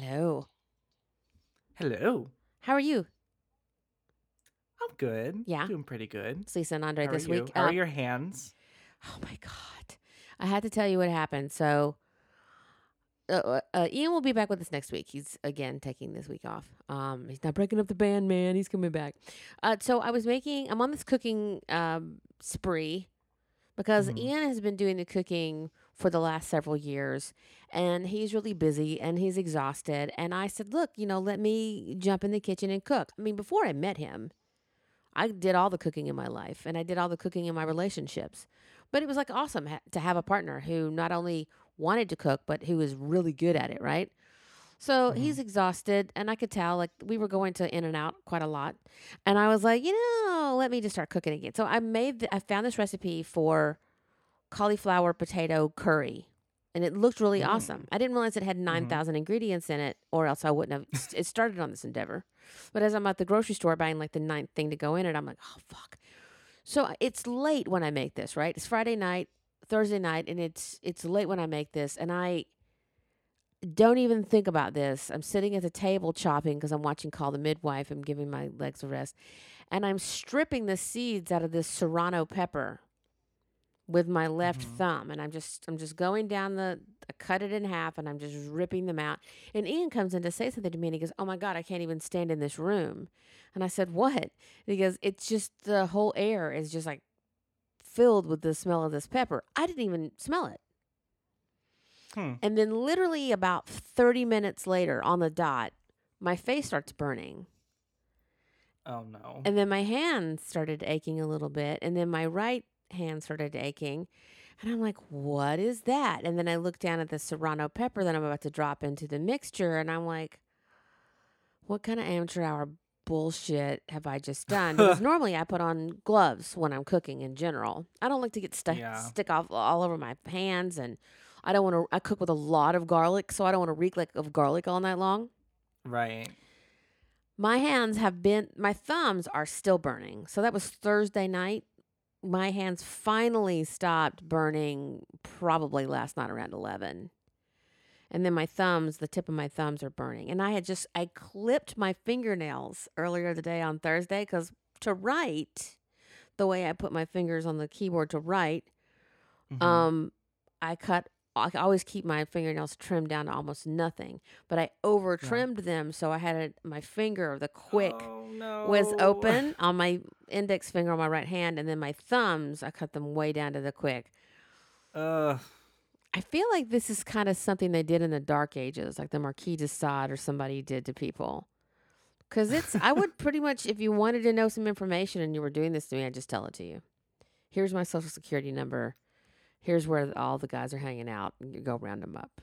Hello. Hello. How are you? I'm good. Yeah. Doing pretty good. It's Lisa and Andre How this are you? week. How Uh, are your hands? oh my God. I had to tell you what happened. So, uh, uh, uh, Ian will be back with us next week. He's again taking this week off. Um, he's not breaking up the band, man. He's coming back. Uh, so I was making. I'm on this cooking um spree because Mhm. Ian has been doing the cooking for the last several years, and he's really busy and he's exhausted. And I said, look, you know, let me jump in the kitchen and cook. I mean, before I met him, I did all the cooking in my life and I did all the cooking in my relationships. But it was like awesome ha- to have a partner who not only wanted to cook, but who was really good at it, right? So Mhm. he's exhausted, and I could tell like we were going to In and Out quite a lot, and I was like, you know, let me just start cooking again. So I made, I found this recipe for cauliflower potato curry, and it looked really Mm. awesome. I didn't realize it had nine thousand ingredients in it, or else I wouldn't have. it started on this endeavor, but as I'm at the grocery store buying like the ninth thing to go in it, I'm like, oh fuck. So it's late when I make this, right? It's Friday night, Thursday night, and it's it's late when I make this, and I don't even think about this. I'm sitting at the table chopping because I'm watching Call the Midwife. I'm giving my legs a rest, and I'm stripping the seeds out of this serrano pepper with my left Mhm. thumb, and I'm just I'm just going down the. I cut it in half, and I'm just ripping them out. And Ian comes in to say something to me, and he goes, "Oh my god, I can't even stand in this room." And I said, "What?" And he goes, "It's just the whole air is just like filled with the smell of this pepper. I didn't even smell it." Hmm. And then, literally, about 30 minutes later on the dot, my face starts burning. Oh no. And then my hand started aching a little bit. And then my right hand started aching. And I'm like, what is that? And then I look down at the serrano pepper that I'm about to drop into the mixture. And I'm like, what kind of amateur hour bullshit have I just done? Because normally I put on gloves when I'm cooking in general. I don't like to get stuck Yeah. stick off all over my hands. And I don't want to, I cook with a lot of garlic. So I don't want to reek like of garlic all night long. right. My hands have been, my thumbs are still burning. So that was Thursday night. My hands finally stopped burning probably last night around 11. And then my thumbs, the tip of my thumbs are burning. And I had just, I clipped my fingernails earlier today on Thursday because to write, the way I put my fingers on the keyboard to write, Mhm. um, I cut. I always keep my fingernails trimmed down to almost nothing, but I over trimmed them, so I had a, my finger, the quick, Oh, no. was open on my index finger on my right hand, and then my thumbs, I cut them way down to the quick. Uh, I feel like this is kind of something they did in the Dark Ages, like the Marquis de Sade or somebody did to people. Because it's, I would pretty much, if you wanted to know some information and you were doing this to me, I'd just tell it to you. Here's my social security number. Here's where all the guys are hanging out. And you go round them up.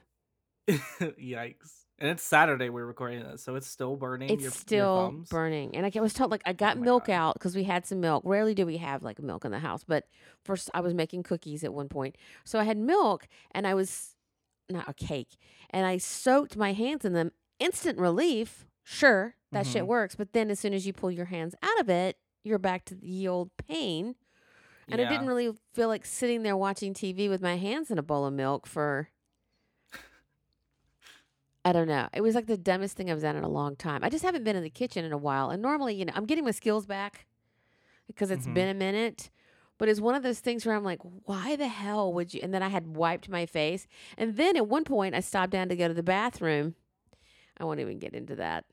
Yikes. And it's Saturday we're recording this, so it's still burning. It's your, still your burning. And I was told, like, I got Oh milk God. out because we had some milk. Rarely do we have, like, milk in the house. But first, I was making cookies at one point. So I had milk and I was, not a cake, and I soaked my hands in them. Instant relief. Sure, that shit Mhm. works. But then as soon as you pull your hands out of it, you're back to the old pain. And I didn't really feel like sitting there watching TV with my hands in a bowl of milk for. I don't know. It was like the dumbest thing I've done in a long time. I just haven't been in the kitchen in a while. And normally, you know, I'm getting my skills back because it's Mhm. been a minute. But it's one of those things where I'm like, why the hell would you? And then I had wiped my face. And then at one point, I stopped down to go to the bathroom. I won't even get into that.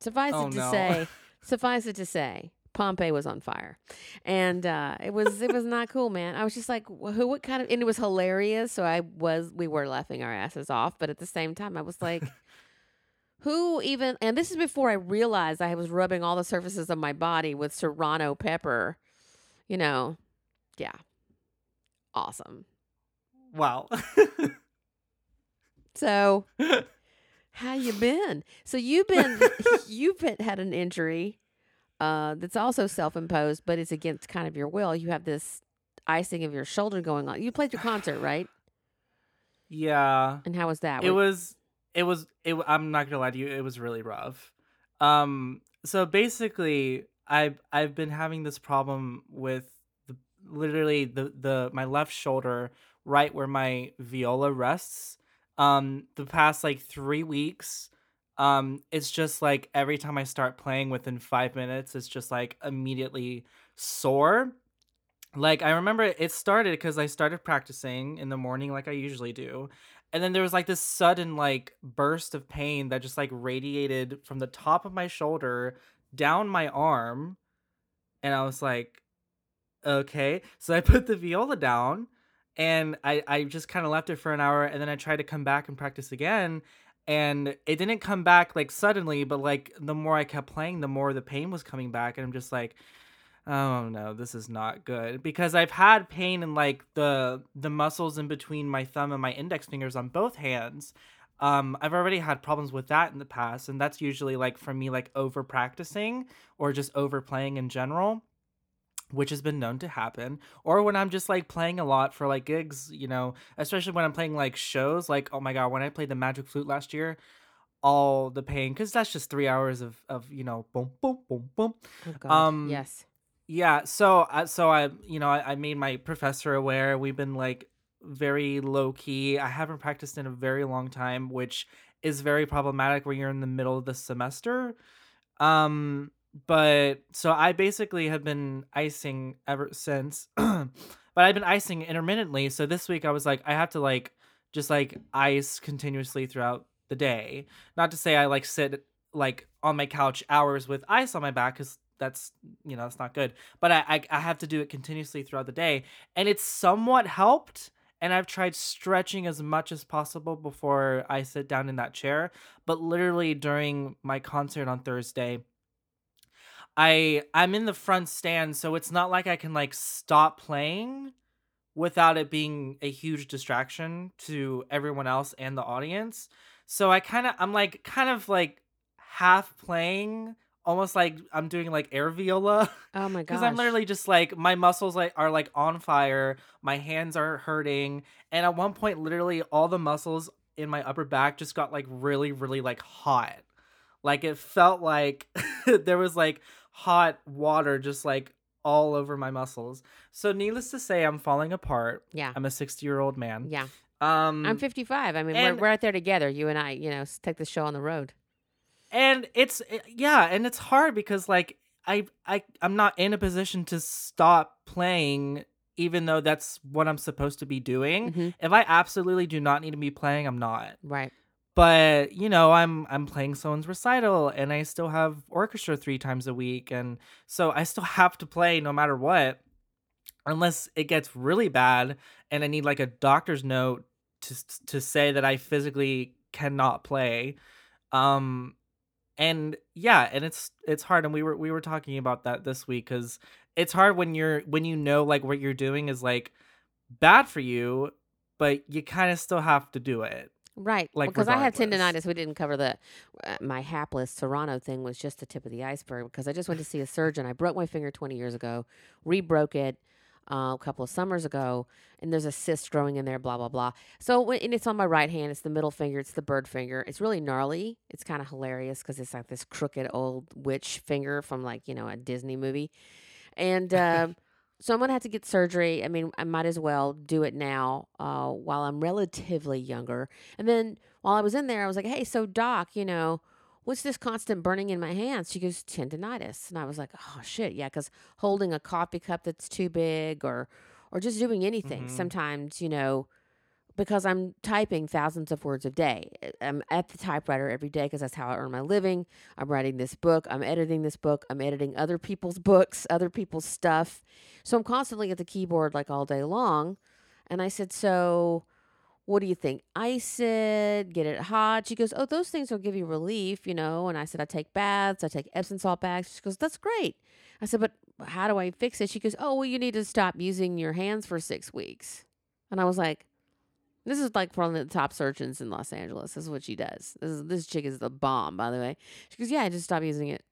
Suffice Oh, it to no. say, suffice it to say, Pompeii was on fire, and uh, it was it was not cool, man. I was just like, who? What kind of? And it was hilarious. So I was, we were laughing our asses off, but at the same time, I was like, who even? And this is before I realized I was rubbing all the surfaces of my body with serrano pepper. You know, yeah, awesome. Wow. So how you been? So you've been you've been, had an injury uh, that's also self-imposed, but it's against kind of your will. You have this icing of your shoulder going on. You played your concert, right? yeah. And how was that? It Were- was it was it I'm not going to lie to you, it was really rough. Um so basically I've I've been having this problem with the literally the the my left shoulder right where my viola rests um the past like 3 weeks Um, it's just like every time I start playing within five minutes, it's just like immediately sore. Like I remember it started because I started practicing in the morning like I usually do. And then there was like this sudden like burst of pain that just like radiated from the top of my shoulder down my arm. And I was like, okay. So I put the viola down and I, I just kind of left it for an hour and then I tried to come back and practice again. And it didn't come back like suddenly, but like the more I kept playing, the more the pain was coming back. And I'm just like, oh no, this is not good. Because I've had pain in like the the muscles in between my thumb and my index fingers on both hands. Um, I've already had problems with that in the past, and that's usually like for me like over practicing or just over playing in general which has been known to happen or when i'm just like playing a lot for like gigs you know especially when i'm playing like shows like oh my god when i played the magic flute last year all the pain because that's just three hours of of you know boom boom boom boom Oh God. Um, yes. yeah so I so i you know I, I made my professor aware we've been like very low key i haven't practiced in a very long time which is very problematic when you're in the middle of the semester um but so i basically have been icing ever since but i've been icing intermittently so this week i was like i have to like just like ice continuously throughout the day. Not to say i like sit like on my couch hours with ice on my back because that's you know that's not good but I, I i have to do it continuously throughout the day and it's somewhat helped and i've tried stretching as much as possible before i sit down in that chair but literally during my concert on thursday i i'm in the front stand so it's not like i can like stop playing without it being a huge distraction to everyone else and the audience so i kind of i'm like kind of like half playing almost like i'm doing like air viola Oh my god. because. I'm literally just like my muscles like are like on fire, my hands are hurting, and at one point, literally all the muscles in my upper back just got like really, really like hot. Like it felt like there was like hot water just like all over my muscles. So needless to say, I'm falling apart. Yeah. I'm a 60 year old man. Yeah. Um, I'm 55. I mean, we're, we're out there together. You and I, you know, take the show on the road. and it's eh, yeah and it's hard because like i i i'm not in a position to stop playing even though that's what i'm supposed to be doing Mhm. if i absolutely do not need to be playing i'm not Right. But you know i'm i'm playing someone's recital and i still have orchestra three times a week. And so i still have to play no matter what unless it gets really bad and i need like a doctor's note to to say that i physically cannot play. Um and yeah and it's it's hard. And we were we were talking about that this week because it's hard when you're when you know like what you're doing is like bad for you but you kind of still have to do it Right. Like, because I had regardless. tendonitis. We didn't cover the uh, my hapless Serrano thing was just the tip of the iceberg because I just went to see a surgeon. I broke my finger 20 years ago, re-broke it uh, a couple of summers ago, and there's a cyst growing in there. Blah blah blah. So and it's on my right hand. It's the middle finger. It's the bird finger. It's really gnarly. It's kind of hilarious because it's like this crooked old witch finger from like you know a Disney movie, and. Uh, So I'm gonna have to get surgery. I mean, I might as well do it now uh, while I'm relatively younger. And then while I was in there, I was like, "Hey, so doc, you know, what's this constant burning in my hands?" She goes, "Tendonitis." And I was like, "Oh shit, yeah," because holding a coffee cup that's too big, or or just doing anything. Mhm. Sometimes, you know, because I'm typing thousands of words a day. I'm at the typewriter every day because that's how I earn my living. I'm writing this book. I'm editing this book. I'm editing other people's books, other people's stuff. So I'm constantly at the keyboard like all day long. And I said, So what do you think? I said, Get it hot. She goes, Oh, those things will give you relief, you know. And I said, I take baths. I take Epsom salt baths. She goes, That's great. I said, But how do I fix it? She goes, Oh, well, you need to stop using your hands for six weeks. And I was like, this is like one of the top surgeons in Los Angeles. This is what she does. This is, this chick is the bomb, by the way. She goes, yeah, I just stop using it.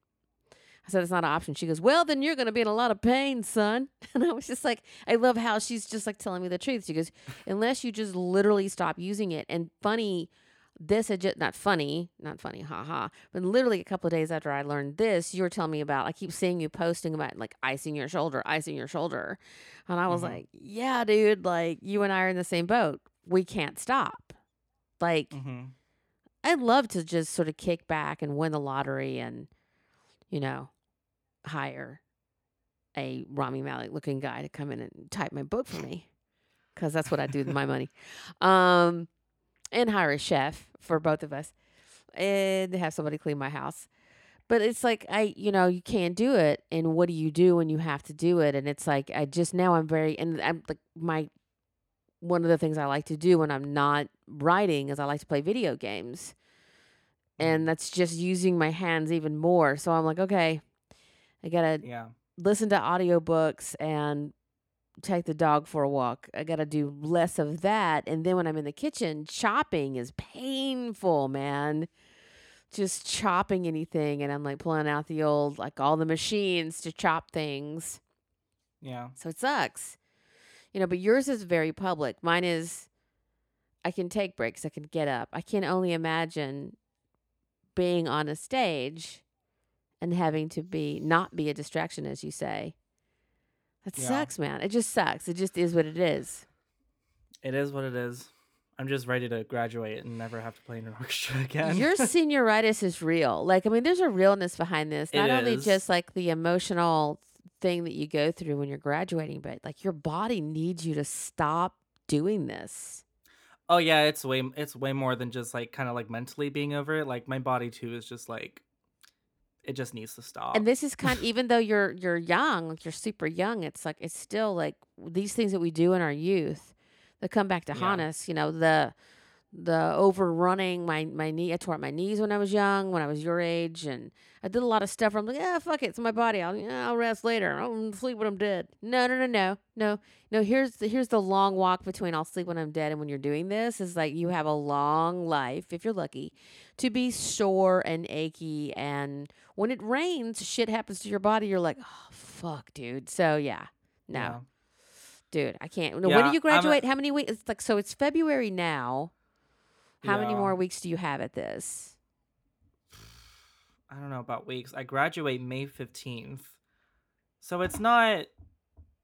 I said, it's not an option. She goes, well, then you're going to be in a lot of pain, son. And I was just like, I love how she's just like telling me the truth. She goes, unless you just literally stop using it. And funny, this had just, not funny, not funny, haha. But literally a couple of days after I learned this, you were telling me about, I keep seeing you posting about like icing your shoulder, icing your shoulder. And I was Mhm. like, yeah, dude, like you and I are in the same boat. We can't stop. Like, mm-hmm. I'd love to just sort of kick back and win the lottery and, you know, hire a Rami Malek looking guy to come in and type my book for me, because that's what I do with my money, um, and hire a chef for both of us, and have somebody clean my house. But it's like I, you know, you can't do it, and what do you do when you have to do it? And it's like I just now I'm very and I'm like my one of the things I like to do when I'm not writing is I like to play video games. Mm-hmm. And that's just using my hands even more. So I'm like, okay, I got to Yeah. listen to audiobooks and take the dog for a walk. I got to do less of that. And then when I'm in the kitchen, chopping is painful, man. Just chopping anything. And I'm like pulling out the old, like all the machines to chop things. Yeah. So it sucks. You know, but yours is very public. Mine is I can take breaks, I can get up. I can only imagine being on a stage and having to be not be a distraction as you say. That Yeah. sucks, man. It just sucks. It just is what it is. It is what it is. I'm just ready to graduate and never have to play in an orchestra again. Your senioritis is real. Like, I mean, there's a realness behind this. It Not only is. just like the emotional thing that you go through when you're graduating, but like your body needs you to stop doing this. oh yeah, it's way it's way more than just like kind of like mentally being over it. Like my body too is just like it just needs to stop. And this is kind of, even though you're you're young, like you're super young, it's like it's still like these things that we do in our youth that come back to Yeah. haunt us. You know, the the overrunning my my knee. I tore up my knees when I was young, when I was your age, and I did a lot of stuff. Where I'm like, yeah, fuck it, it's my body. I'll yeah, I'll rest later. I'll sleep when I'm dead. No, no, no, no, no, no. Here's the here's the long walk between I'll sleep when I'm dead and when you're doing this is like you have a long life if you're lucky to be sore and achy and when it rains shit happens to your body you're like oh fuck dude so yeah no Yeah. dude i can't no, when Yeah, do you I'm a- graduate how many weeks it's like so it's february now how many more weeks do you have at this I don't know about weeks. I graduate May 15th. So it's not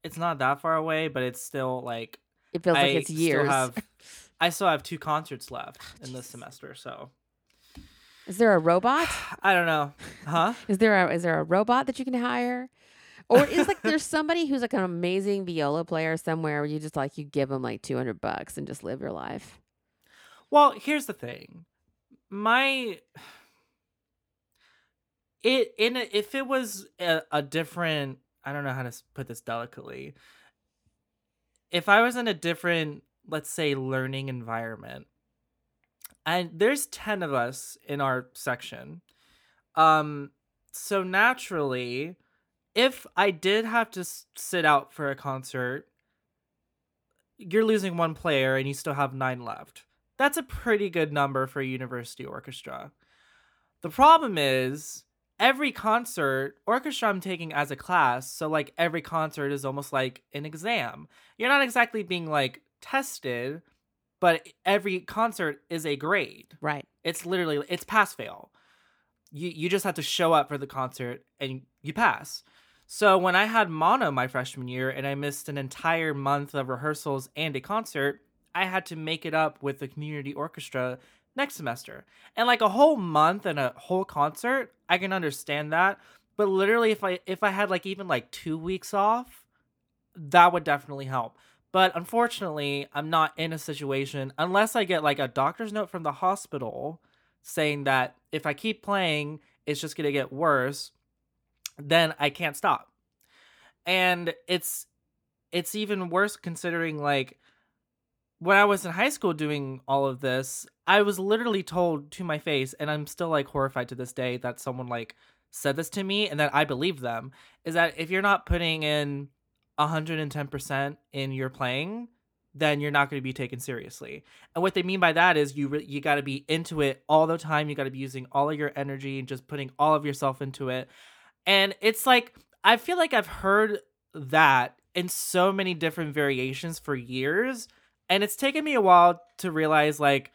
it's not that far away, but it's still like it feels like it's years still have I still have two concerts left oh, in this semester, so is there a robot I don't know. Huh? is there a is there a robot that you can hire or is like there's somebody who's like an amazing viola player somewhere where you just like you give them like 200 bucks and just live your life Well, here's the thing. My it in a, if it was a, a different I don't know how to put this delicately. If I was in a different, let's say, learning environment, and there's 10 of us in our section. Um so naturally, if I did have to sit out for a concert, you're losing one player and you still have 9 left. That's a pretty good number for a university orchestra. The problem is every concert orchestra I'm taking as a class, so like every concert is almost like an exam. You're not exactly being like tested, but every concert is a grade. right It's literally it's pass fail. You you just have to show up for the concert and you pass. So when I had mono my freshman year and I missed an entire month of rehearsals and a concert, I had to make it up with the community orchestra next semester. And like a whole month and a whole concert, I can understand that. But literally if I if I had like even like 2 weeks off, that would definitely help. But unfortunately, I'm not in a situation unless I get like a doctor's note from the hospital saying that if I keep playing, it's just going to get worse, then I can't stop. And it's it's even worse considering like when I was in high school doing all of this, I was literally told to my face and I'm still like horrified to this day that someone like said this to me and that I believe them is that if you're not putting in 110% in your playing, then you're not going to be taken seriously. And what they mean by that is you re- you got to be into it all the time. You got to be using all of your energy and just putting all of yourself into it. And it's like I feel like I've heard that in so many different variations for years, and it's taken me a while to realize like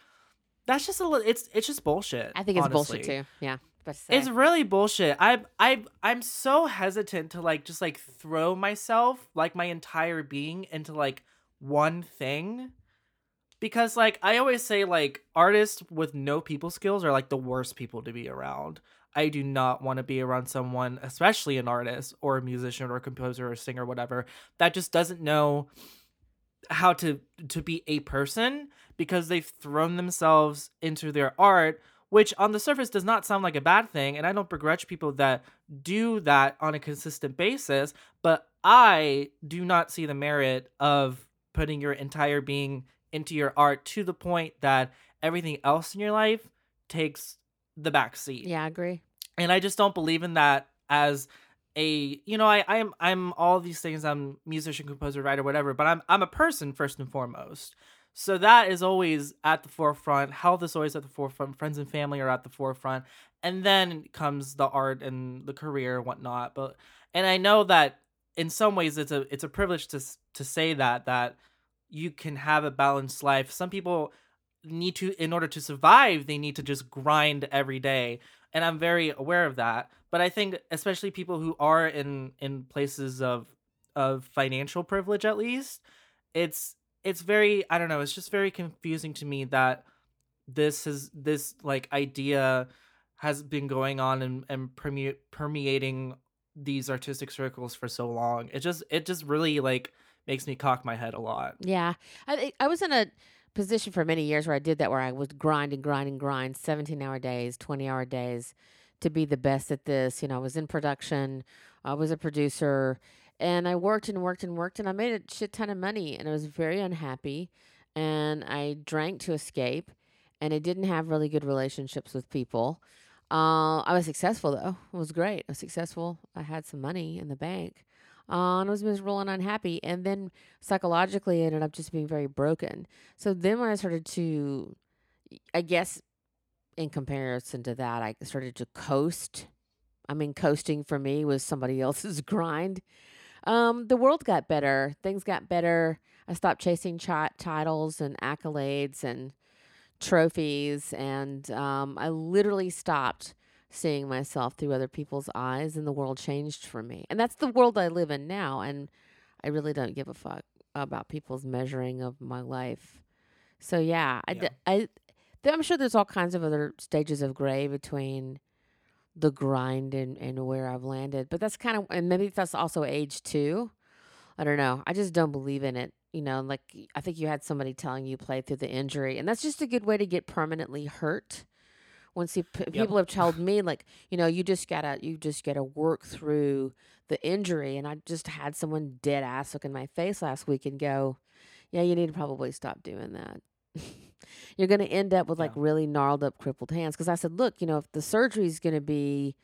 that's just a little. It's it's just bullshit. i think it's honestly. bullshit too yeah. It's really bullshit. I I I'm so hesitant to like just like throw myself like my entire being into like one thing because like I always say like artists with no people skills are like the worst people to be around. I do not want to be around someone, especially an artist or a musician or a composer or a singer or whatever, that just doesn't know how to to be a person because they've thrown themselves into their art which on the surface does not sound like a bad thing and i don't begrudge people that do that on a consistent basis but i do not see the merit of putting your entire being into your art to the point that everything else in your life takes the back seat Yeah, I agree. and I just don't believe in that as a you know I I'm I'm all these things I'm musician composer writer whatever but I'm I'm a person first and foremost. So that is always at the forefront health is always at the forefront friends and family are at the forefront and then comes the art and the career and whatnot but and I know that in some ways it's a it's a privilege to to say that that you can have a balanced life. Some people need to in order to survive they need to just grind every day and i'm very aware of that but i think especially people who are in in places of of financial privilege at least it's it's very i don't know it's just very confusing to me that this is this like idea has been going on and, and perme- permeating these artistic circles for so long. It just it just really like makes me cock my head a lot. Yeah, I I was in a position for many years where I did that, where I would grind and grind and grind, seventeen hour days, twenty hour days, to be the best at this. You know, I was in production, I was a producer, and I worked and worked and worked, and I made a shit ton of money, and I was very unhappy, and I drank to escape, and I didn't have really good relationships with people. Uh, I was successful though; it was great. I was successful. I had some money in the bank. Uh, and I was miserable and unhappy. And then psychologically, I ended up just being very broken. So then when I started to, I guess, in comparison to that, I started to coast. I mean, coasting for me was somebody else's grind. Um, the world got better. Things got better. I stopped chasing titles and accolades and trophies, and um, I literally stopped seeing myself through other people's eyes, and the world changed for me. And that's the world I live in now, and I really don't give a fuck about people's measuring of my life. So yeah, I, Yeah. I I'm sure there's all kinds of other stages of gray between the grind and, and where I've landed. But that's kind of and maybe that's also age too. I don't know. I just don't believe in it. You know, like I think you had somebody telling you play through the injury, and that's just a good way to get permanently hurt. Once you, p- people have told me, like you know, you just gotta you just gotta work through the injury, and I just had someone dead ass look in my face last week and go, "Yeah, you need to probably stop doing that." You're gonna end up with like really gnarled up, crippled hands. Because I said, "Look, you know, if the surgery's gonna be."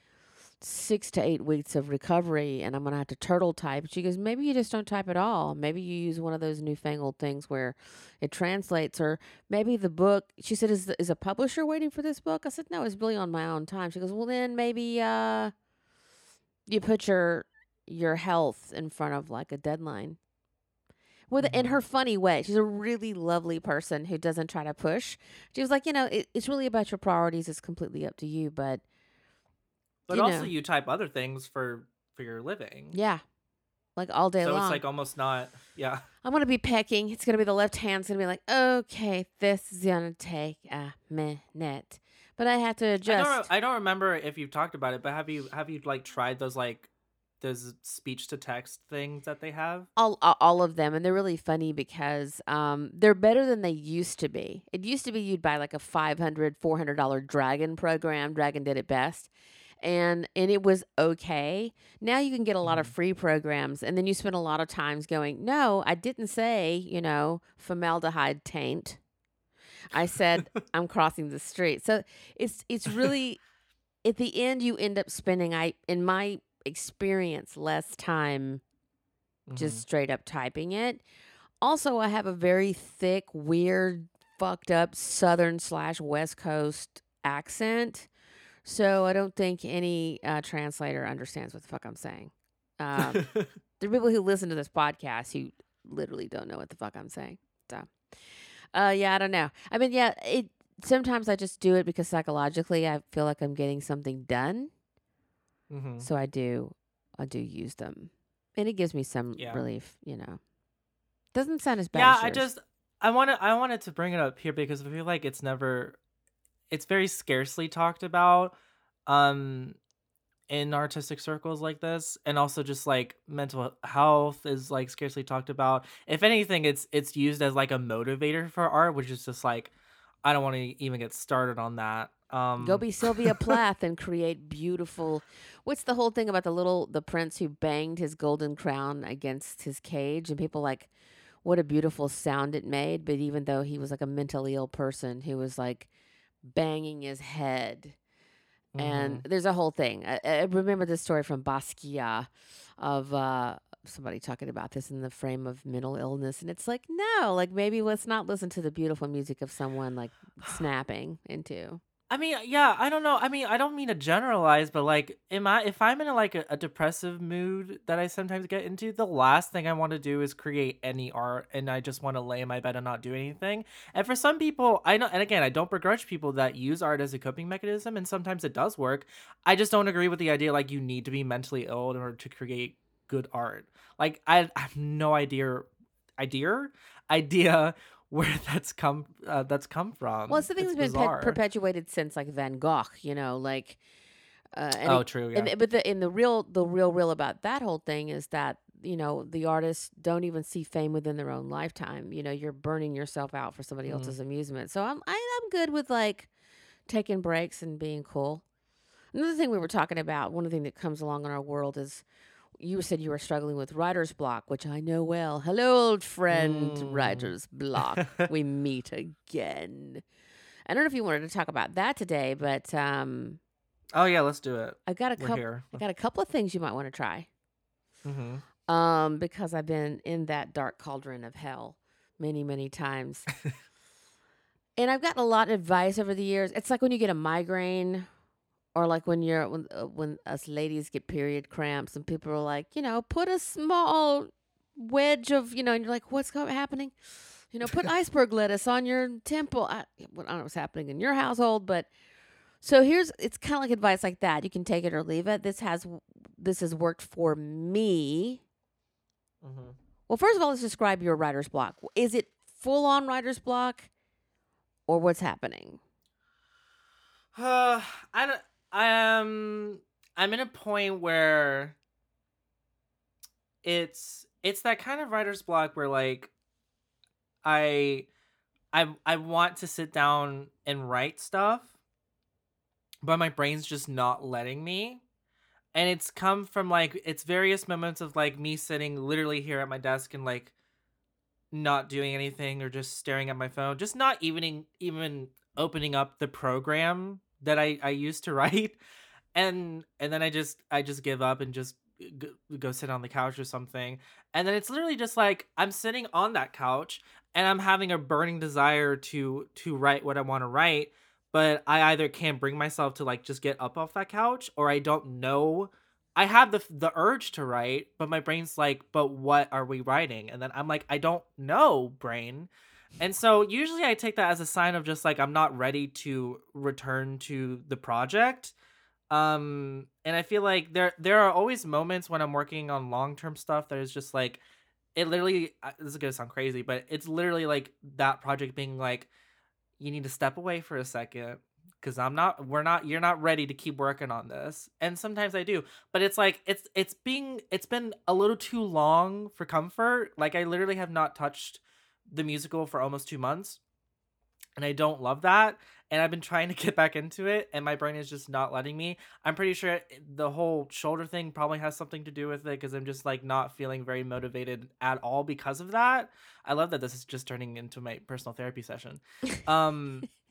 Six to eight weeks of recovery and I'm gonna have to turtle type. She goes, maybe you just don't type at all. Maybe you use one of those newfangled things where it translates, or maybe the book. She said, is the, is a publisher waiting for this book? I said, no, it's really on my own time. She goes, well then maybe uh, you put your your health in front of like a deadline. With in her funny way, she's a really lovely person who doesn't try to push. She was like, you know, it, it's really about your priorities. It's completely up to you, but but you also know. you type other things for for your living yeah, like all day so long. it's like almost not yeah I'm gonna be pecking. It's gonna be the left hand's gonna be like, okay, this is gonna take a minute, but I have to I adjust. don't, I don't remember if you've talked about it but have you have you like tried those like those speech to text things that they have all, all all of them, and they're really funny because um, they're better than they used to be. It used to be you'd buy like a 500 400 dollar Dragon program. Dragon did it best. And and it was okay. Now you can get a lot of Mhm. free programs, and then you spend a lot of times going, "No, I didn't say, you know, formaldehyde taint. I said I'm crossing the street." So it's it's really at the end you end up spending I in my experience less time just straight up typing it. Also, I have a very thick, weird, fucked up Southern slash West Coast accent. So I don't think any uh, translator understands what the fuck I'm saying. Um, there are people who listen to this podcast who literally don't know what the fuck I'm saying. So, uh, yeah, I don't know. I mean, yeah, it. Sometimes I just do it because psychologically I feel like I'm getting something done. Mhm. So I do, I do use them, and it gives me some Yeah. relief. You know, doesn't sound as bad. yeah as i just I want to I wanted to bring it up here because I feel like it's never it's very scarcely talked about um in artistic circles like this and also just like mental health is like scarcely talked about if anything it's it's used as like a motivator for art which is just like i don't want to even get started on that um Go be Sylvia Plath and create beautiful. What's the whole thing about the little the prince who banged his golden crown against his cage and people like what a beautiful sound it made, but even though he was like a mentally ill person who was like banging his head. And mhm. there's a whole thing. I, I remember this story from Basquiat of uh somebody talking about this in the frame of mental illness and it's like no like maybe let's not listen to the beautiful music of someone like snapping into I mean, yeah, I don't know. I mean, I don't mean to generalize, but like, am I if I'm in a, like a, a depressive mood that I sometimes get into, the last thing I want to do is create any art, and I just want to lay in my bed and not do anything. And for some people, I know, and again, I don't begrudge people that use art as a coping mechanism, and sometimes it does work. I just don't agree with the idea like you need to be mentally ill in order to create good art. Like, I, I have no idea, idea, idea where that's come uh, that's come Well, from. it's something that's been pe- perpetuated since like Van Gogh, you know, like, uh, and, Oh, it, true. Yeah. th- but the in the real the real real about that whole thing is that you know the artists don't even see fame within their own lifetime. You know, you're burning yourself out for somebody Mhm. else's amusement. So I'm I, I'm good with like taking breaks and being cool. Another thing we were talking about, one of the things that comes along in our world is you said you were struggling with writer's block, which I know well. Hello, old friend, Mm. writer's block. we meet again. I don't know if you wanted to talk about that today, but um, oh yeah, let's do it. I got a couple. I got a couple of things you might want to try. hmm Um, because I've been in that dark cauldron of hell many, many times, and I've gotten a lot of advice over the years. It's like when you get a migraine, or like when you're when uh, when us ladies get period cramps, and people are like, you know, put a small wedge of, you know, and you're like, what's go- happening? You know, put iceberg lettuce on your temple. I, I don't know what's happening in your household, but so here's it's kind of like advice like that. You can take it or leave it. This has this has worked for me. hmm Well, first of all, let's describe your writer's block. Is it full on writer's block, or what's happening? Uh, I don't. Um, I'm in a point where it's it's that kind of writer's block where like I I I want to sit down and write stuff, but my brain's just not letting me. And it's come from like it's various moments of like me sitting literally here at my desk and like not doing anything or just staring at my phone, just not even even opening up the program that I I used to write, and and then I just I just give up and just go, sit on the couch or something, and then it's literally just like I'm sitting on that couch and I'm having a burning desire to to write what I want to write, but I either can't bring myself to like just get up off that couch or I don't know I have the the urge to write, but my brain's like, "But what are we writing?" And then I'm like, "I don't know, brain." And so usually I take that as a sign of just like I'm not ready to return to the project. Um and I feel like there there are always moments when I'm working on long-term stuff that is just like it literally uh, this is going to sound crazy, but it's literally like that project being like you need to step away for a second because I'm not we're not you're not ready to keep working on this. And sometimes I do. But it's like it's it's being it's been a little too long for comfort. Like I literally have not touched the musical for almost 2 months and I don't love that. And I've been trying to get back into it, and my brain is just not letting me. I'm pretty sure the whole shoulder thing probably has something to do with it because I'm just like not feeling very motivated at all because of that. I love that this is just turning into my personal therapy session. Um,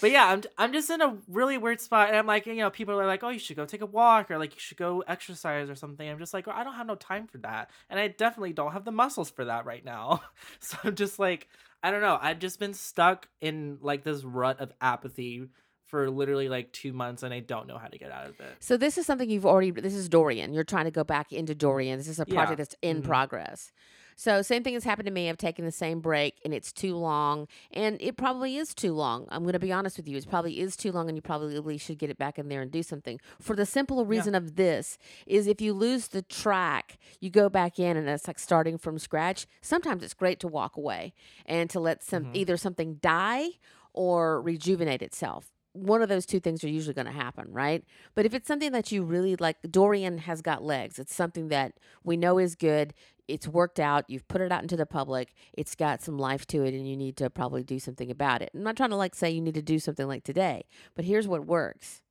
but yeah, I'm I'm just in a really weird spot, and I'm like, you know, people are like, oh, you should go take a walk, or like you should go exercise or something. I'm just like, I don't have no time for that, and I definitely don't have the muscles for that right now. so I'm just like, I don't know. I've just been stuck in like this rut of apathy for literally like two months, and I don't know how to get out of it. So this is something you've already. This is Dorian. You're trying to go back into Dorian. This is a Yeah. project that's in Mhm. progress. So same thing has happened to me. I've taken the same break and it's too long, and it probably is too long. I'm going to be honest with you. It probably is too long, and you probably should get it back in there and do something. For the simple reason yeah. of this is if you lose the track, you go back in, and it's like starting from scratch. Sometimes it's great to walk away and to let some mm-hmm. either something die or rejuvenate itself one of those two things are usually going to happen, right? But if it's something that you really like, Dorian has got legs. It's something that we know is good. It's worked out. You've put it out into the public. It's got some life to it, and you need to probably do something about it. I'm not trying to like say you need to do something like today, but here's what works.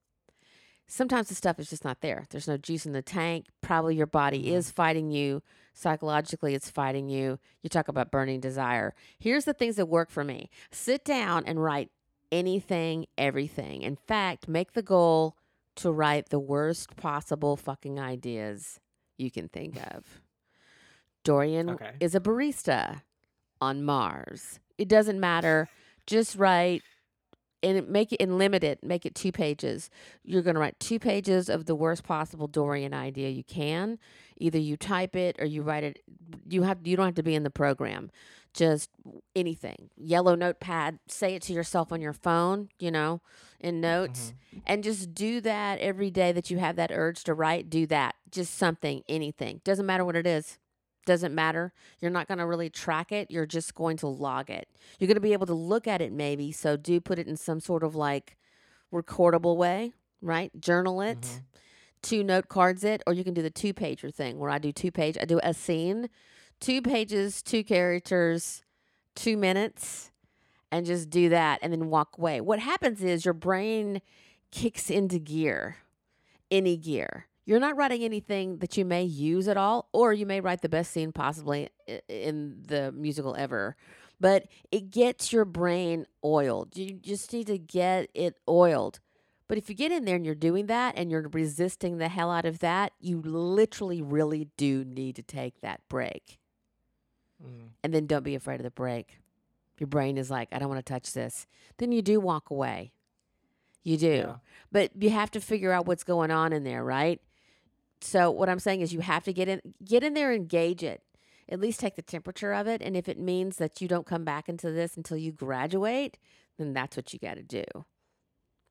Sometimes the stuff is just not there. There's no juice in the tank. Probably your body mm-hmm. is fighting you. Psychologically, it's fighting you. You talk about burning desire. Here's the things that work for me sit down and write anything, everything. In fact, make the goal to write the worst possible fucking ideas you can think of. Dorian okay. is a barista on Mars. It doesn't matter. Just write and make it and limit it. Make it two pages. You're going to write two pages of the worst possible Dorian idea you can. Either you type it or you write it. You have you don't have to be in the program just anything yellow notepad say it to yourself on your phone you know in notes mm-hmm. and just do that every day that you have that urge to write do that just something anything doesn't matter what it is doesn't matter you're not going to really track it you're just going to log it you're going to be able to look at it maybe so do put it in some sort of like recordable way right journal it mm-hmm. two note cards it or you can do the two pager thing where i do two page i do a scene two pages, two characters, two minutes, and just do that and then walk away. What happens is your brain kicks into gear, any gear. You're not writing anything that you may use at all, or you may write the best scene possibly in the musical ever. But it gets your brain oiled. You just need to get it oiled. But if you get in there and you're doing that and you're resisting the hell out of that, you literally really do need to take that break. Mm. And then don't be afraid of the break. Your brain is like, I don't want to touch this. Then you do walk away. You do. Yeah. But you have to figure out what's going on in there, right? So what I'm saying is you have to get in get in there and gauge it. At least take the temperature of it. And if it means that you don't come back into this until you graduate, then that's what you got to do.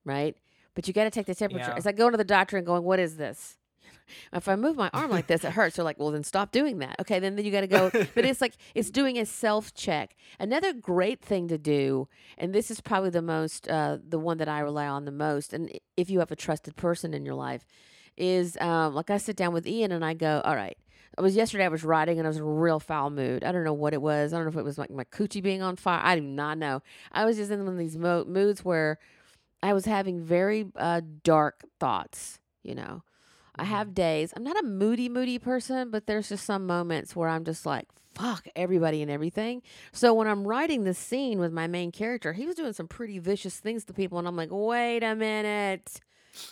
Right? But you got to take the temperature. Yeah. It's like going to the doctor and going, What is this? if I move my arm like this, it hurts. They're like, well, then stop doing that. Okay, then, then you got to go. but it's like, it's doing a self check. Another great thing to do, and this is probably the most, uh, the one that I rely on the most, and if you have a trusted person in your life, is um, like I sit down with Ian and I go, all right. I was yesterday. I was writing and I was in a real foul mood. I don't know what it was. I don't know if it was like my coochie being on fire. I do not know. I was just in one of these mo- moods where I was having very uh, dark thoughts. You know, I mm-hmm. have days. I'm not a moody, moody person, but there's just some moments where I'm just like, fuck everybody and everything. So when I'm writing this scene with my main character, he was doing some pretty vicious things to people. And I'm like, wait a minute.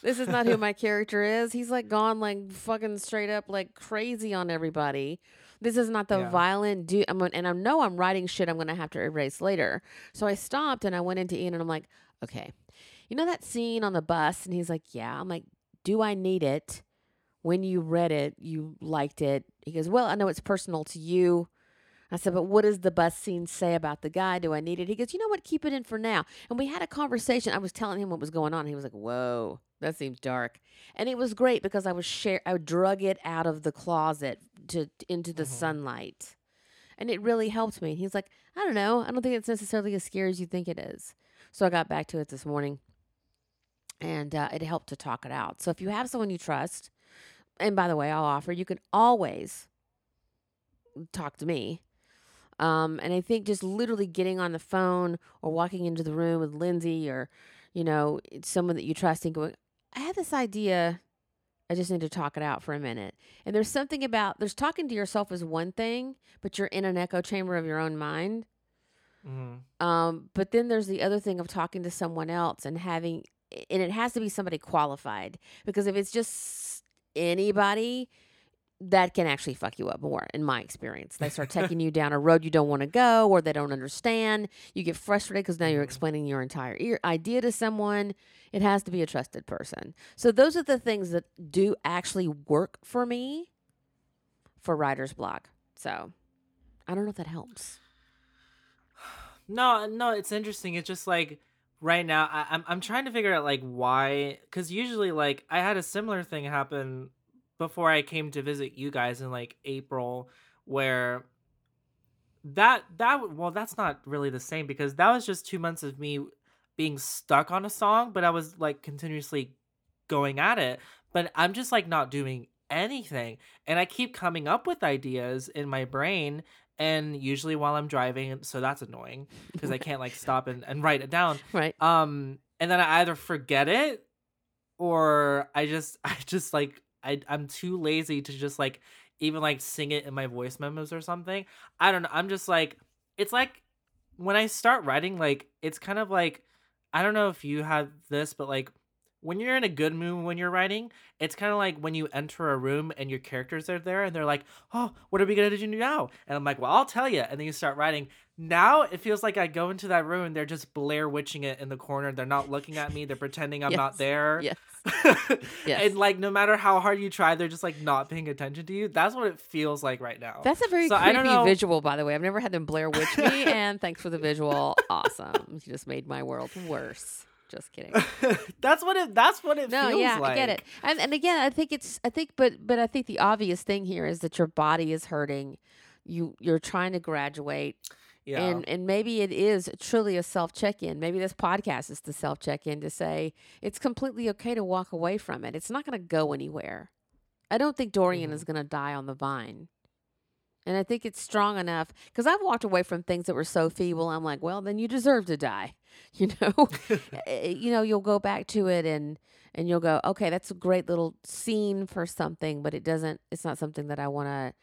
This is not who my character is. He's like gone like fucking straight up like crazy on everybody. This is not the yeah. violent dude. I'm and I know I'm writing shit I'm gonna have to erase later. So I stopped and I went into Ian and I'm like, okay, you know that scene on the bus? And he's like, yeah. I'm like, do I need it? when you read it, you liked it. He goes, Well, I know it's personal to you. I said, But what does the bus scene say about the guy? Do I need it? He goes, You know what? Keep it in for now. And we had a conversation. I was telling him what was going on. He was like, Whoa, that seems dark. And it was great because I was share I drug it out of the closet to into the mm-hmm. sunlight. And it really helped me. He's like, I don't know. I don't think it's necessarily as scary as you think it is. So I got back to it this morning and uh, it helped to talk it out. So if you have someone you trust, and by the way, I'll offer you can always talk to me. Um, and I think just literally getting on the phone or walking into the room with Lindsay or, you know, someone that you trust and going, I have this idea. I just need to talk it out for a minute. And there's something about there's talking to yourself is one thing, but you're in an echo chamber of your own mind. Mm-hmm. Um, but then there's the other thing of talking to someone else and having, and it has to be somebody qualified because if it's just anybody that can actually fuck you up more in my experience they start taking you down a road you don't want to go or they don't understand you get frustrated because now you're mm-hmm. explaining your entire idea to someone it has to be a trusted person so those are the things that do actually work for me for writer's block so I don't know if that helps. No, no, it's interesting. It's just like right now I, I'm I'm trying to figure out like why because usually like I had a similar thing happen before I came to visit you guys in like April where that that well that's not really the same because that was just two months of me being stuck on a song but I was like continuously going at it but I'm just like not doing anything and I keep coming up with ideas in my brain and usually while I'm driving, so that's annoying because I can't like stop and, and write it down. Right. Um, and then I either forget it or I just I just like I I'm too lazy to just like even like sing it in my voice memos or something. I don't know. I'm just like it's like when I start writing, like it's kind of like I don't know if you have this, but like when you're in a good mood when you're writing, it's kind of like when you enter a room and your characters are there and they're like, "Oh, what are we gonna do now?" And I'm like, "Well, I'll tell you." And then you start writing. Now it feels like I go into that room and they're just Blair witching it in the corner. They're not looking at me. They're pretending I'm Yes. not there. Yes. Yes. And like no matter how hard you try, they're just like not paying attention to you. That's what it feels like right now. That's a very So creepy visual, by the way. I've never had them Blair Witch me, and thanks for the visual. Awesome. You just made my world worse. Just kidding. that's what it. That's what it No, feels yeah, like. I get it. And and again, I think it's I think but but I think the obvious thing here is that your body is hurting. You you're trying to graduate Yeah. and and maybe it is truly a self check-in. Maybe this podcast is the self check-in to say it's completely okay to walk away from it. It's not going to go anywhere. I don't think Dorian Mhm. is going to die on the vine. And I think it's strong enough because I've walked away from things that were so feeble. I'm like, well, then you deserve to die. You know, Eh, you know, you'll go back to it and and you'll go, okay, that's a great little scene for something, but it doesn't. It's not something that I want to.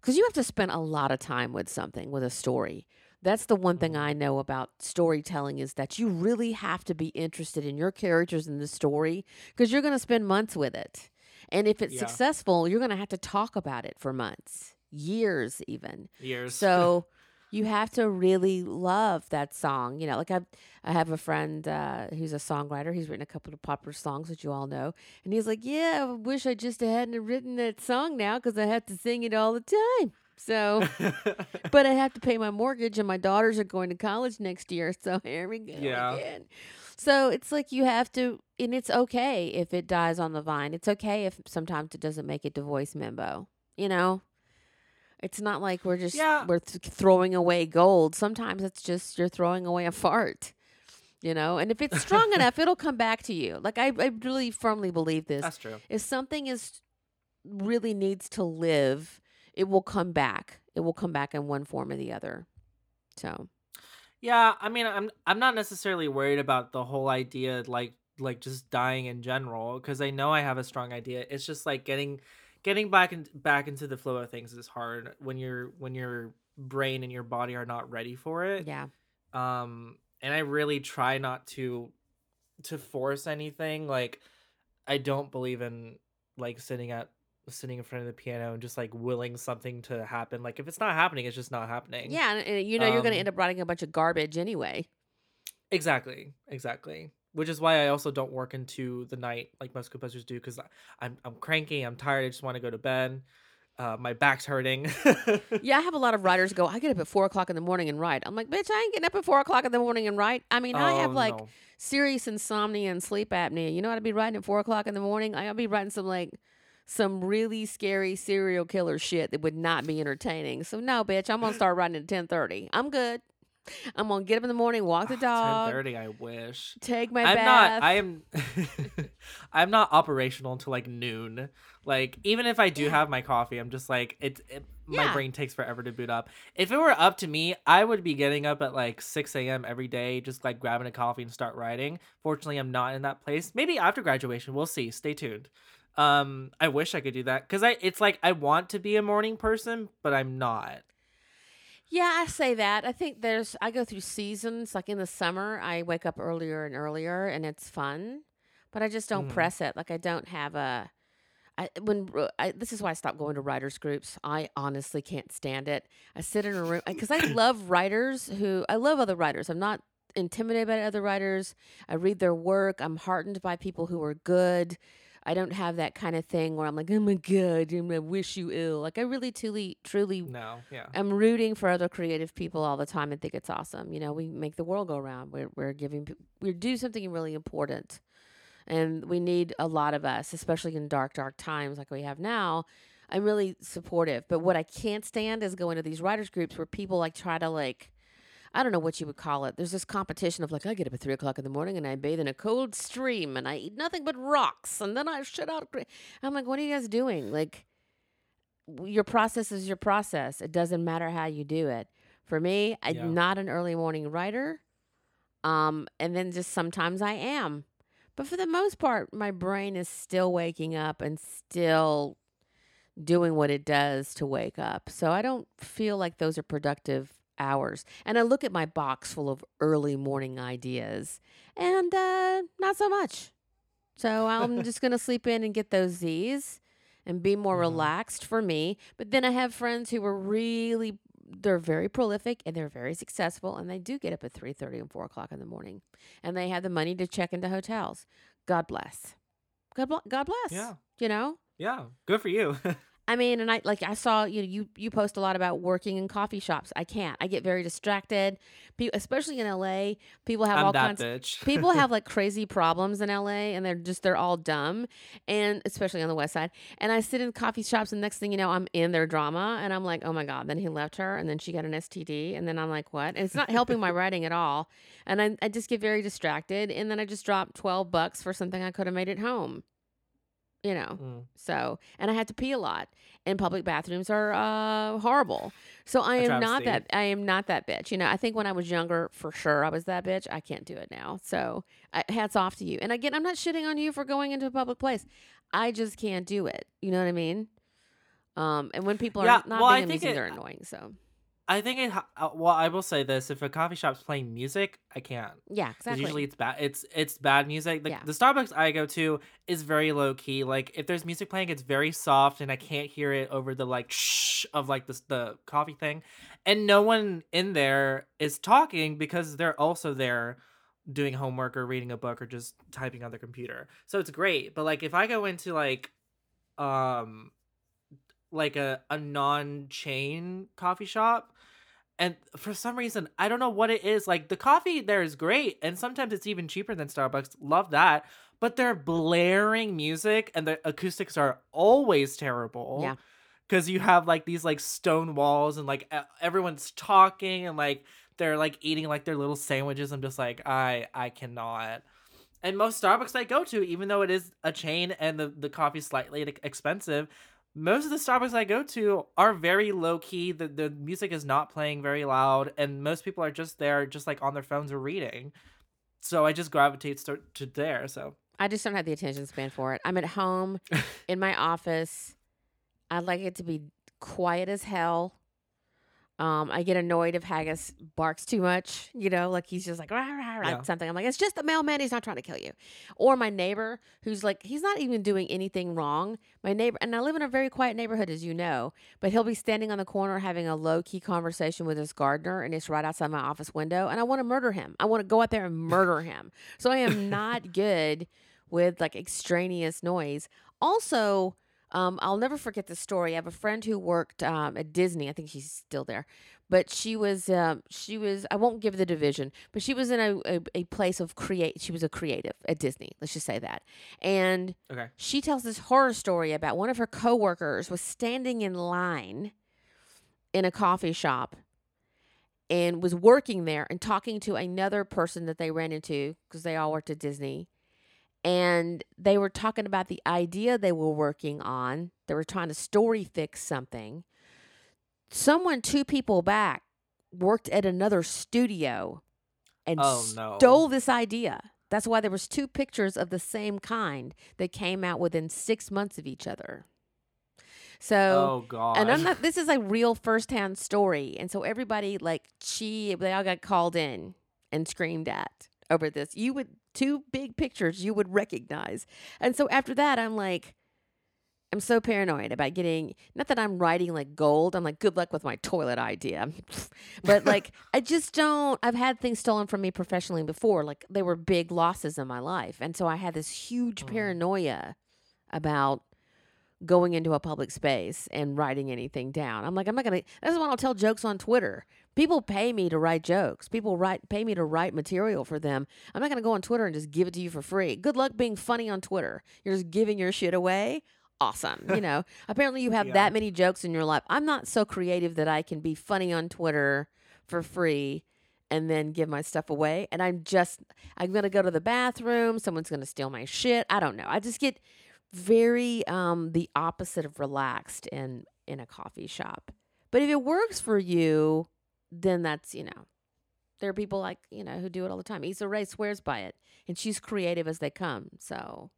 Because you have to spend a lot of time with something, with a story. That's the one thing Mhm. I know about storytelling is that you really have to be interested in your characters in the story because you're going to spend months with it. And if it's Yeah. successful, you're going to have to talk about it for months, years even. Years. So you have to really love that song. You know, like I I have a friend uh, who's a songwriter. He's written a couple of popular songs that you all know, and he's like, "Yeah, I wish I just hadn't written that song now because I have to sing it all the time." So, but I have to pay my mortgage, and my daughters are going to college next year. So here we go Yeah. again. So it's like you have to, and it's okay if it dies on the vine. It's okay if sometimes it doesn't make it to voice memo. You know, it's not like we're just Yeah. we're th- throwing away gold. Sometimes it's just you're throwing away a fart. You know, and if it's strong enough, it'll come back to you. Like I, I really firmly believe this. That's true. if something is really needs to live, it will come back. It will come back in one form or the other. So Yeah, I mean, I'm I'm not necessarily worried about the whole idea, like like just dying in general, because I know I have a strong idea. It's just like getting getting back in, back into the flow of things is hard when your when your brain and your body are not ready for it. yeah, Um, and I really try not to to force anything. Like, I don't believe in like sitting at sitting in front of the piano and just like willing something to happen. Like, if it's not happening, it's just not happening. yeah, and, and you know you're going to Um, end up writing a bunch of garbage anyway. Exactly, exactly. Which is why I also don't work into the night like most composers do because I'm I'm cranky, I'm tired, I just want to go to bed. Uh, my back's hurting. Yeah, I have a lot of writers go. I get up at four o'clock in the morning and write. I'm like, bitch, I ain't getting up at four o'clock in the morning and write. I mean, I have Oh, like no. serious insomnia and sleep apnea. You know what I'd be writing at four o'clock in the morning? I'd be writing some like some really scary serial killer shit that would not be entertaining. So no, bitch, I'm gonna start writing at ten thirty. I'm good. I'm gonna get up in the morning, walk the dog, thirty. I wish. take my I'm bath. not. I am. I'm not operational until like noon. Like even if I do have my coffee, I'm just like it. it my Yeah. brain takes forever to boot up. If it were up to me, I would be getting up at like 6 a.m. every day, just like grabbing a coffee and start writing. Fortunately, I'm not in that place. Maybe after graduation, we'll see. Stay tuned. Um, I wish I could do that because I. It's like I want to be a morning person, but I'm not. Yeah, I say that. I think there's I go through seasons. Like in the summer, I wake up earlier and earlier and it's fun. But I just don't Mhm. press it. Like I don't have a I when I, this is why I stopped going to writers groups. I honestly can't stand it. I sit in a room because I love writers who I love other writers. I'm not intimidated by other writers. I read their work. I'm heartened by people who are good. I don't have that kind of thing where I'm like, oh my god, I wish you ill. Like I really, truly, truly, No, yeah. I'm rooting for other creative people all the time and think it's awesome. You know, we make the world go round. We're we're giving we do something really important, and we need a lot of us, especially in dark, dark times like we have now. I'm really supportive, but what I can't stand is going to these writers groups where people like try to like. I don't know what you would call it. There's this competition of like, I get up at three o'clock in the morning and I bathe in a cold stream and I eat nothing but rocks and then I shit out. I'm like, what are you guys doing? Like, your process is your process. It doesn't matter how you do it. For me, I'm Yeah. not an early morning writer. Um, and then just sometimes I am. But for the most part, my brain is still waking up and still doing what it does to wake up. So I don't feel like those are productive hours. And I look at my box full of early morning ideas and uh, not so much. So I'm just going to sleep in and get those Z's and be more Mhm. relaxed for me. But then I have friends who are really they're very prolific and they're very successful and they do get up at 3.30 and 4 o'clock in the morning and they have the money to check into hotels god bless god, bl- god bless Yeah. you know Yeah. Good for you. I mean, and I like I saw you know, you you post a lot about working in coffee shops. I can't. I get very distracted. Pe- especially in LA, people have I'm all kinds bitch. people have like crazy problems in LA and they're just they're all dumb and especially on the west side. And I sit in coffee shops and next thing you know I'm in their drama and I'm like, "Oh my god, then he left her and then she got an STD." And then I'm like, "What?" And it's not helping my writing at all. And I I just get very distracted and then I just drop 12 bucks for something I could have made at home. You know. Mm. So, and I had to pee a lot, and public bathrooms are uh, horrible. So I am not that. I am not that bitch. You know, I think when I was younger, for sure, I was that bitch. I can't do it now. So, I, hats off to you. And again, I'm not shitting on you for going into a public place. I just can't do it. You know what I mean? Um, and when people are Yeah, not well, being amusing, it- they're annoying. So, I think it. ha- uh, Well, I will say this: if a coffee shop's playing music, I can't. yeah, exactly. usually it's bad. It's it's bad music. The, Yeah. the Starbucks I go to is very low key. Like if there's music playing, it's very soft, and I can't hear it over the like shh of like the the coffee thing, and no one in there is talking because they're also there doing homework or reading a book or just typing on their computer. So it's great. But like if I go into like um like a a non-chain coffee shop and for some reason i don't know what it is like the coffee there is great and sometimes it's even cheaper than starbucks love that but they're blaring music and the acoustics are always terrible Yeah. because you have like these like stone walls and like everyone's talking and like they're like eating like their little sandwiches i'm just like i i cannot and most starbucks i go to even though it is a chain and the, the coffee's slightly expensive most of the Starbucks I go to are very low key. The the music is not playing very loud, and most people are just there, just like on their phones or reading. So I just gravitate to, to there. So I just don't have the attention span for it. I'm at home in my office. I'd like it to be quiet as hell. Um, I get annoyed if Haggis barks too much, you know, like he's just like rah, rah, rah, Yeah. something. I'm like, it's just the mailman. He's not trying to kill you. Or my neighbor who's like, he's not even doing anything wrong. My neighbor, and I live in a very quiet neighborhood, as you know, but he'll be standing on the corner having a low key conversation with his gardener, and it's right outside my office window. And I want to murder him. I want to go out there and murder him. So I am not good with like extraneous noise. Also, um, I'll never forget the story. I have a friend who worked um, at Disney. I think she's still there, but she was um, she was I won't give the division, but she was in a, a, a place of create. She was a creative at Disney. Let's just say that. And okay, she tells this horror story about one of her coworkers was standing in line in a coffee shop and was working there and talking to another person that they ran into because they all worked at Disney. And they were talking about the idea they were working on. They were trying to story fix something. Someone, two people back, worked at another studio and Oh, no. stole this idea. That's why there was two pictures of the same kind that came out within six months of each other. So oh god, and I'm not. This is a real firsthand story, and so everybody like she, they all got called in and screamed at over this. You would two big pictures you would recognize, and so after that, I'm like, I'm so paranoid about getting. Not that I'm writing like gold. I'm like, good luck with my toilet idea, but like I just don't. I've had things stolen from me professionally before. Like they were big losses in my life, and so I had this huge Mm. paranoia about going into a public space and writing anything down. I'm like, I'm not gonna. That's why I'll tell jokes on Twitter. People pay me to write jokes. People write pay me to write material for them. I'm not gonna go on Twitter and just give it to you for free. Good luck being funny on Twitter. You're just giving your shit away. Awesome. You know, apparently you have Yeah. that many jokes in your life. I'm not so creative that I can be funny on Twitter for free and then give my stuff away. And I'm just, I'm going to go to the bathroom. Someone's going to steal my shit. I don't know. I just get very um the opposite of relaxed in in a coffee shop. But if it works for you, then that's, you know, there are people like, you know, who do it all the time. Issa Rae swears by it and she's creative as they come. So,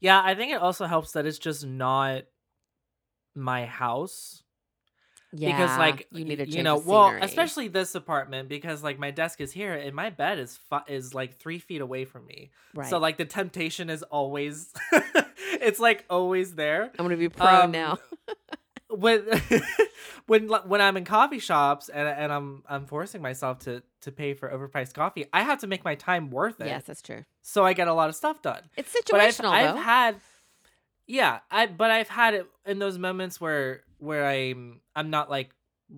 Yeah, I think it also helps that it's just not my house. yeah, because like you need to you know well especially this apartment because like my desk is here and my bed is fi- is like three feet away from me right. so like the temptation is always it's like always there I'm going to be pro um, now. when when when i'm in coffee shops and, and i'm i'm forcing myself to to pay for overpriced coffee i have to make my time worth it. Yes, that's true. so i get a lot of stuff done. It's but I've, situational I've had yeah i but i've had it in those moments where where i'm i'm not like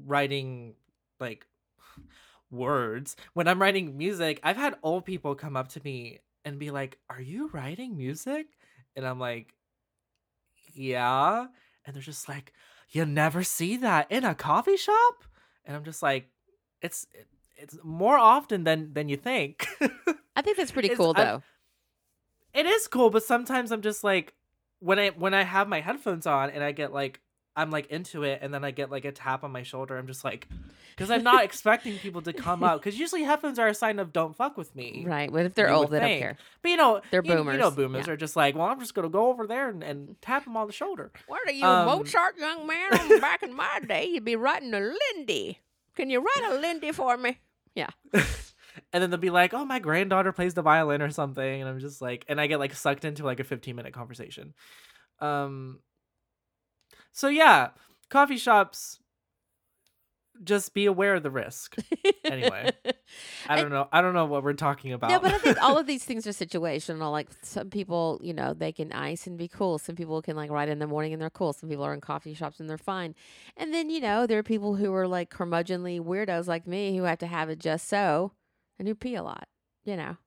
writing like words. When i'm writing music i've had old people come up to me and be like are you writing music? And i'm like yeah. And they're just like you never see that in a coffee shop and i'm just like it's it's more often than than you think I think that's pretty cool I- though. it is cool, but sometimes I'm just like when I when I have my headphones on and I get like I'm like into it and then I get like a tap on my shoulder. I'm just like because I'm not expecting people to come out because usually headphones are a sign of don't fuck with me. Right. But if they're you old, they don't care. But you know They're you, You know boomers, boomers yeah. are just like, well, I'm just gonna go over there and, and tap them on the shoulder. What are you, Um, Mozart, young man? Back in my day, you'd be writing a Lindy. Can you write a Lindy for me? Yeah. and then they'll be like, "Oh, my granddaughter plays the violin or something," and I'm just like, and I get like sucked into like a 15 minute conversation. Um. So yeah, coffee shops. Just be aware of the risk. Anyway, I don't know. I don't know what we're talking about. No, but I think all of these things are situational. Like some people, you know, they can ice and be cool. Some people can like ride in the morning and they're cool. Some people are in coffee shops and they're fine. And then, you know, there are people who are like curmudgeonly weirdos like me who have to have it just so and who pee a lot, you know.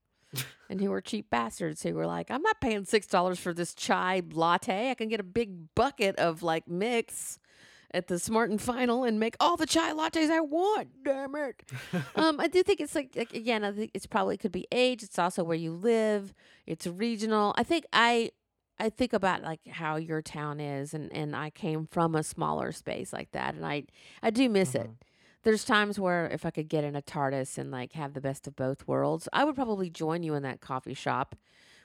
And who are cheap bastards who were like, I'm not paying six dollars for this chai latte. I can get a big bucket of like mix at the Smart and Final and make all the chai lattes I want. Damn it um, I do think it's like, like again, I think it's probably could be age. It's also where you live. It's regional. I think I I think about like how your town is, and and I came from a smaller space like that, and I I do miss it. There's times where if I could get in a TARDIS and like have the best of both worlds, I would probably join you in that coffee shop.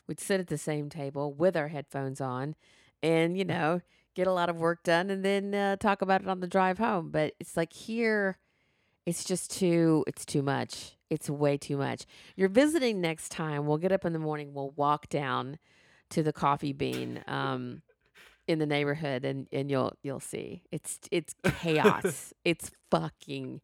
We'd sit at the same table with our headphones on, and you know get a lot of work done, and then uh, talk about it on the drive home. But it's like here it's just too it's too much. It's way too much. You're visiting next time. We'll get up in the morning. We'll walk down to the coffee bean. Um in the neighborhood and and you'll you'll see it's it's chaos it's fucking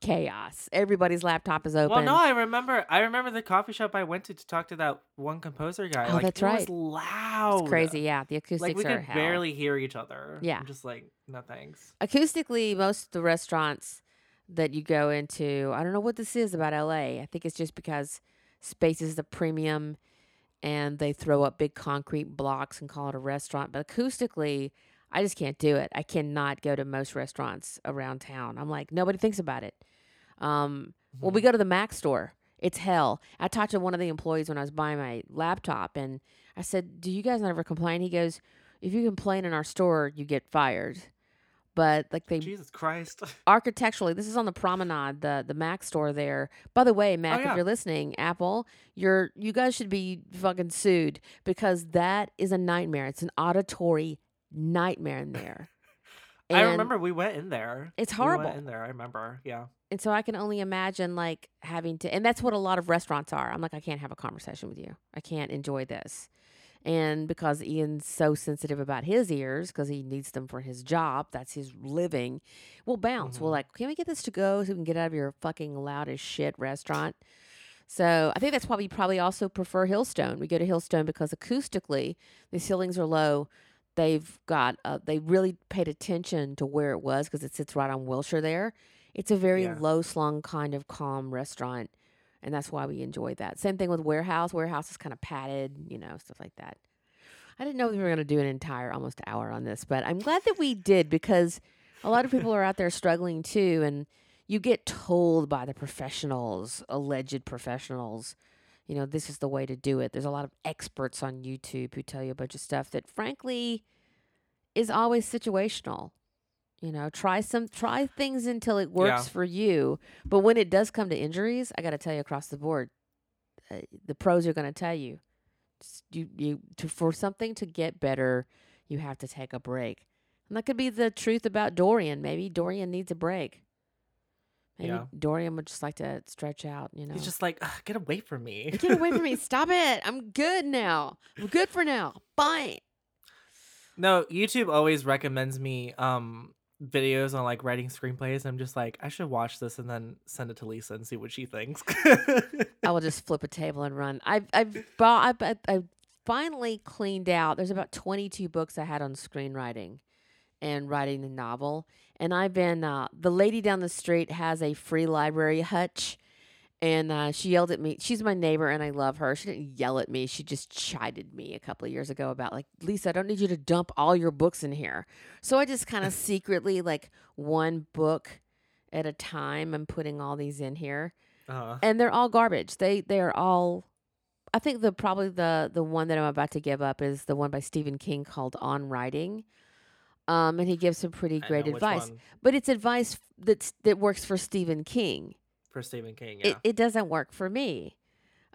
chaos everybody's laptop is open Well, no, I remember. I remember the coffee shop I went to to talk to that one composer guy. Oh, like, that's it right. Was loud. it's crazy yeah the acoustics Like we are could hell. barely hear each other. Yeah. I'm just like, no thanks. acoustically most of the restaurants that you go into i don't know what this is about la i think it's just because space is a premium and they throw up big concrete blocks and call it a restaurant but acoustically i just can't do it. I cannot go to most restaurants around town. I'm like nobody thinks about it. Um, well we Mhm. go to the mac store. It's hell. I talked to one of the employees when i was buying my laptop and i said do you guys never complain? He goes if you complain in our store you get fired but like they Jesus Christ. architecturally this is on the promenade the the mac store there by the way mac Oh, yeah. if you're listening apple you're you guys should be fucking sued because that is a nightmare it's an auditory nightmare in there I remember we went in there. It's We went horrible. in there. I remember. Yeah. and so i can only imagine like having to and that's what a lot of restaurants are i'm like i can't have a conversation with you i can't enjoy this and because ian's so sensitive about his ears because he needs them for his job that's his living we'll bounce we'll Mhm. like can we get this to go so we can get out of your fucking loud as shit restaurant So I think that's why we probably also prefer Hillstone. We go to Hillstone because acoustically the ceilings are low. They've got uh, they really paid attention to where it was because it sits right on Wilshire there. It's a very Yeah. low slung kind of calm restaurant, and that's why we enjoy that. Same thing with Warehouse. Warehouse is kind of padded, you know, stuff like that. I didn't know we were going to do an entire almost hour on this, but I'm glad that we did because a lot of people are out there struggling too, and you get told by the professionals, alleged professionals, you know, this is the way to do it. There's a lot of experts on YouTube who tell you a bunch of stuff that frankly is always situational. You know, try some try things until it works Yeah. for you. But when it does come to injuries, I got to tell you across the board, uh, the pros are going to tell you you you to for something to get better, you have to take a break. And that could be the truth about Dorian. Maybe Dorian needs a break. Maybe Yeah. Dorian would just like to stretch out, you know. He's just like, get away from me. Get away from me. Stop it. I'm good now. I'm good for now. Fine. no, YouTube always recommends me um videos on like writing screenplays. I'm just like, I should watch this and then send it to Lisa and see what she thinks. I will just flip a table and run. I've I've bought I I finally cleaned out. There's about 22 books I had on screenwriting and writing the novel, and I've been uh, the lady down the street has a free library hutch. And uh, she yelled at me. She's my neighbor, and I love her. She didn't yell at me. She just chided me a couple of years ago about like, Lisa, I don't need you to dump all your books in here. So I just kind of secretly, like one book at a time, I'm putting all these in here uh, and they're all garbage. They they are all. I think the probably the the one that I'm about to give up is the one by Stephen King called On Writing. Um, and he gives some pretty great advice, but it's advice that's that works for Stephen King. For Stephen King. Yeah. It it doesn't work for me.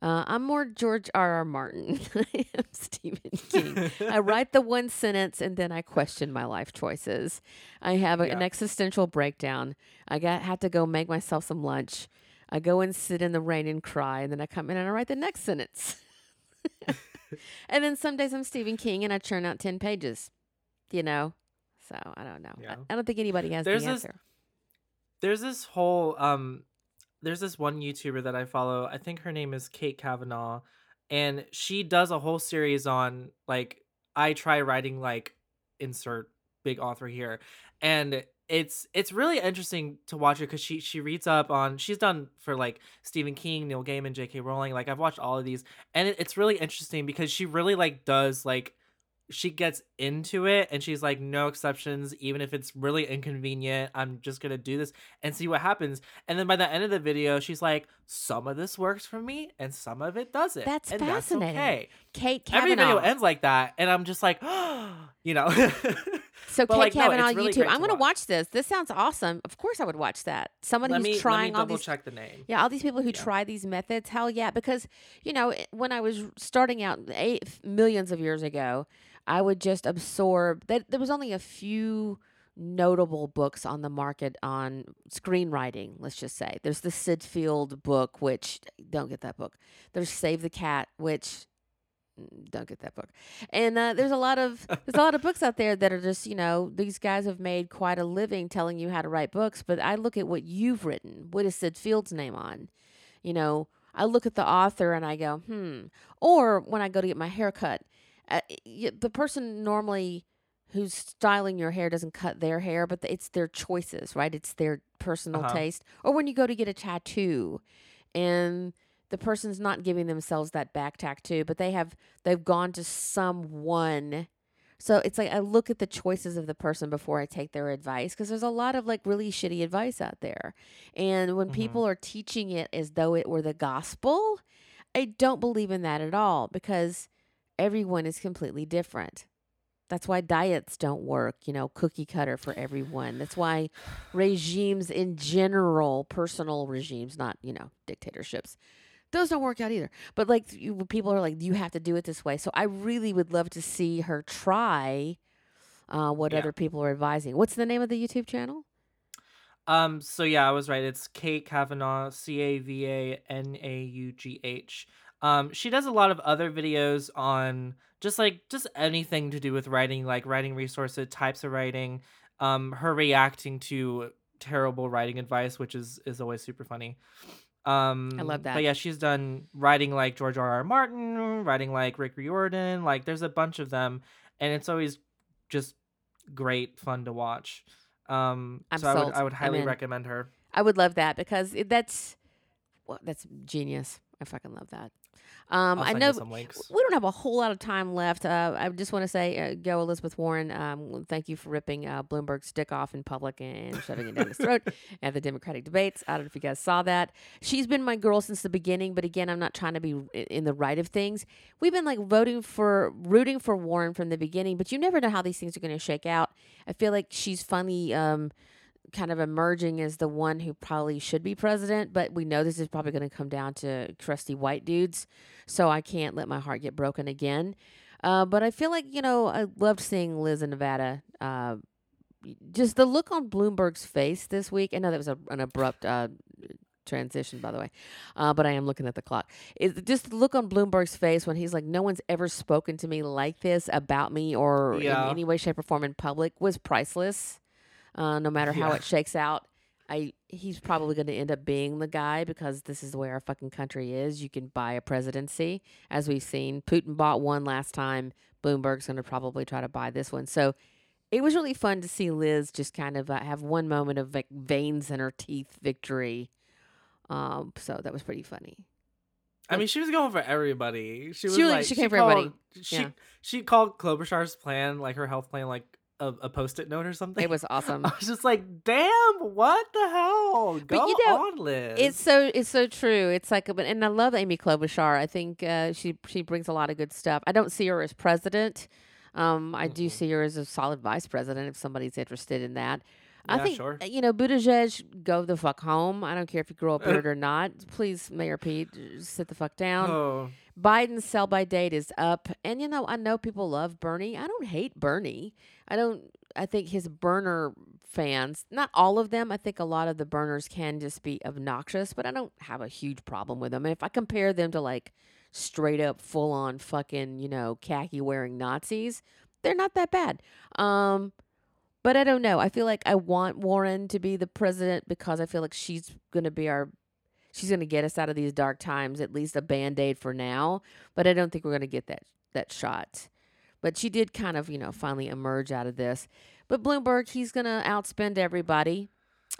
Uh, I'm more George R. R. Martin. I am Stephen King. I write the one sentence and then I question my life choices. I have a, an existential breakdown. I got had to go make myself some lunch. I go and sit in the rain and cry, and then I come in and I write the next sentence. and then some days I'm Stephen King and I churn out ten pages. You know, so I don't know. Yeah. I, I don't think anybody has There's the this- answer. there's this whole um there's this one YouTuber that I follow. I think her name is Kate Cavanaugh and she does a whole series on like I try writing like insert big author here and it's it's really interesting to watch her because she she reads up on she's done for like Stephen King, Neil Gaiman, J.K. Rowling. Like I've watched all of these, and it, it's really interesting because she really like does like she gets into it and she's like no exceptions even if it's really inconvenient i'm just gonna do this and see what happens and then by the end of the video she's like some of this works for me and some of it doesn't That's and fascinating. that's okay Kate every Cavanaugh. video ends like that and i'm just like you know So But, Kate like, no, really YouTube. I'm going to watch. this. This sounds awesome. Of course, I would watch that. Someone let who's me let me trying all double these. check the name Yeah, all these people who Yeah. try these methods. Hell yeah, because you know when I was starting out eight, millions of years ago, I would just absorb. That there was only a few notable books on the market on screenwriting. Let's just say there's the Sid Field book, which don't get that book. There's Save the Cat, which don't get that book. And uh, there's a lot of there's a lot of books out there that are just you know these guys have made quite a living telling you how to write books. But I look at what you've written. What is Sid Field's name on? You know, I look at the author and I go, hmm. Or when I go to get my hair cut, uh, the person normally who's styling your hair doesn't cut their hair, but it's their choices, right? It's their personal Uh-huh. taste. Or when you go to get a tattoo, and the person's not giving themselves that back tattoo, but they have they've gone to someone. So it's like I look at the choices of the person before I take their advice because there's a lot of like really shitty advice out there. And when Mhm. people are teaching it as though it were the gospel, I don't believe in that at all because everyone is completely different. That's why diets don't work, you know, cookie cutter for everyone. That's why regimes in general, personal regimes, not, you know, dictatorships, those don't work out either. But like you, people are like, you have to do it this way. So I really would love to see her try uh, what Yeah. other people are advising. What's the name of the YouTube channel? Um. So yeah, I was right. It's Kate Cavanaugh, C A V A N A U G H. Um. She does a lot of other videos on just like just anything to do with writing, like writing resources, types of writing. Um. Her reacting to terrible writing advice, which is is always super funny. Um, I love that. But yeah, she's done writing like George R. R. Martin, writing like Rick Riordan. Like, there's a bunch of them, and it's always just great fun to watch. Um, I'm so I would sold. I would highly recommend her. I would love that because it, that's well, that's genius. I fucking love that. Um, I know you some links. we don't have a whole lot of time left. Uh, I just want to say, uh, go Elizabeth Warren. Um, thank you for ripping uh, Bloomberg's dick off in public and shoving it down his throat at the Democratic debates. I don't know if you guys saw that. She's been my girl since the beginning, but again, I'm not trying to be in the right of things. We've been like voting for, rooting for Warren from the beginning, but you never know how these things are going to shake out. I feel like she's funny. Um, kind of emerging as the one who probably should be president, but we know this is probably going to come down to crusty white dudes. So I can't let my heart get broken again. Uh, but I feel like, you know, I loved seeing Liz in Nevada. Uh, just the look on Bloomberg's face this week. I know that was a, an abrupt uh, transition, by the way, uh, but I am looking at the clock. It's just the look on Bloomberg's face when he's like, no one's ever spoken to me like this about me or Yeah. in any way, shape, or form in public was priceless. Uh, no matter how Yeah. it shakes out, I he's probably going to end up being the guy because this is the way our fucking country is. You can buy a presidency, as we've seen. Putin bought one last time. Bloomberg's going to probably try to buy this one. So it was really fun to see Liz just kind of uh, have one moment of like veins in her teeth victory. Um, so that was pretty funny. I mean, she was going for everybody. She was really- like she came for everybody. She Yeah. she called Klobuchar's plan, like her health plan, like a, a post-it note or something. It was awesome. I was just like, damn, what the hell? Go you know, on, Liz. It's so it's so true. It's like, but and I love Amy Klobuchar. I think uh, she she brings a lot of good stuff. I don't see her as president. Um, I do Mhm. see her as a solid vice president if somebody's interested in that. I Yeah, think sure. uh, you know Buttigieg, go the fuck home. I don't care if you grow a beard or not. Please, Mayor Pete, sit the fuck down. oh, Biden's sell by date is up, and you know I know people love Bernie. I don't hate Bernie. I don't. I think his burner fans, not all of them. I think a lot of the burners can just be obnoxious, but I don't have a huge problem with them. And if I compare them to like straight up full on fucking you know khaki wearing Nazis, they're not that bad. Um, but I don't know. I feel like I want Warren to be the president because I feel like she's gonna be our she's going to get us out of these dark times, at least a band aid for now. But I don't think we're going to get that that shot. But she did kind of, you know, finally emerge out of this. But Bloomberg, he's going to outspend everybody.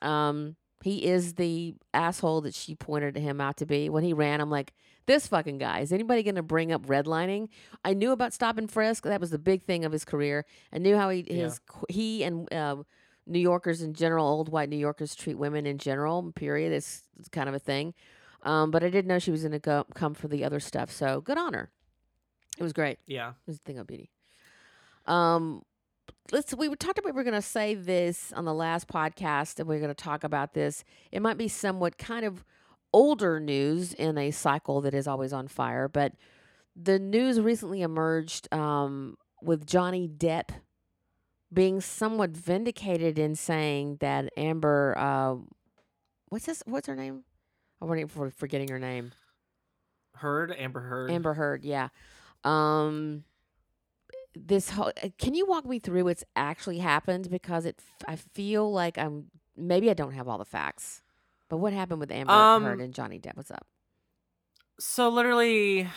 Um, he is the asshole that she pointed him out to be. When he ran, I'm like, this fucking guy. Is anybody going to bring up redlining? I knew about stop and frisk. That was the big thing of his career. I knew how he his qu- he and uh, New Yorkers in general, old white New Yorkers treat women in general. Period. It's, it's kind of a thing. Um, but I didn't know she was going to go come for the other stuff. So good on her. It was great. yeah. It was a thing of beauty. Um, let's. We were talked about we were going to say this on the last podcast, and we are going to talk about this. It might be somewhat kind of older news in a cycle that is always on fire, but the news recently emerged um, with Johnny Depp being somewhat vindicated in saying that Amber, uh, what's this? What's her name? I'm waiting for forgetting her name. Heard Amber Heard. Amber Heard, yeah. Um, this whole, uh, can you walk me through what's actually happened because it I feel like I'm maybe I don't have all the facts. But what happened with Amber Heard Um, and Johnny Depp? What's up? So literally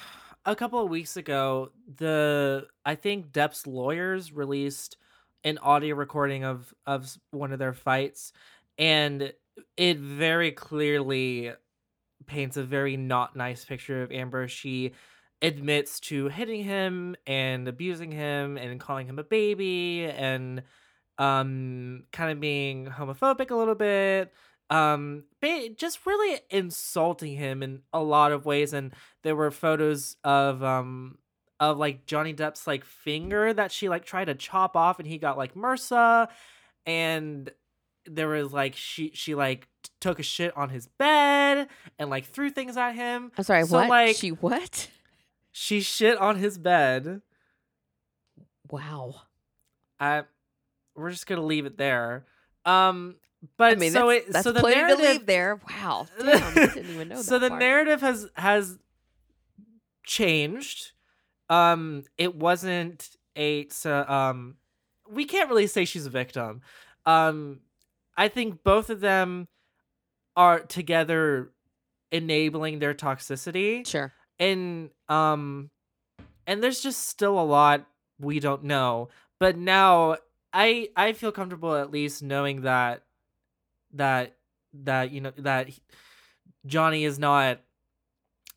a couple of weeks ago, the I think Depp's lawyers released an audio recording of of one of their fights and it very clearly paints a very not nice picture of Amber. She admits to hitting him and abusing him and calling him a baby and um kind of being homophobic a little bit um just really insulting him in a lot of ways and there were photos of um of like Johnny Depp's like finger that she like tried to chop off and he got like MRSA and there was like she she like t- took a shit on his bed and like threw things at him I'm sorry, so, what? like- she what? she shit on his bed Wow. I we're just gonna leave it there. Um, but I mean, so that's, it that's so the plenty to narrative leave there. Wow. Damn, didn't even know so the part. narrative has has changed. Um, it wasn't a so um, we can't really say she's a victim. Um, I think both of them are together enabling their toxicity Sure. and um and there's just still a lot we don't know but now i i feel comfortable at least knowing that that that you know that he- johnny is not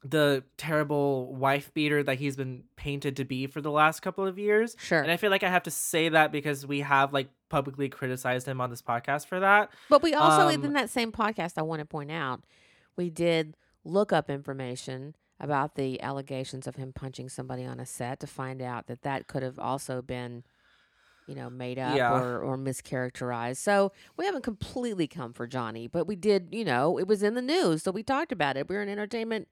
the terrible wife beater that he's been painted to be for the last couple of years Sure. and i feel like i have to say that because we have like publicly criticized him on this podcast for that But we also, Um, in that same podcast, I want to point out, we did look up information about the allegations of him punching somebody on a set to find out that that could have also been, you know, made up Yeah. or, or mischaracterized. So we haven't completely come for Johnny, but we did, you know, it was in the news. So we talked about it. We're an entertainment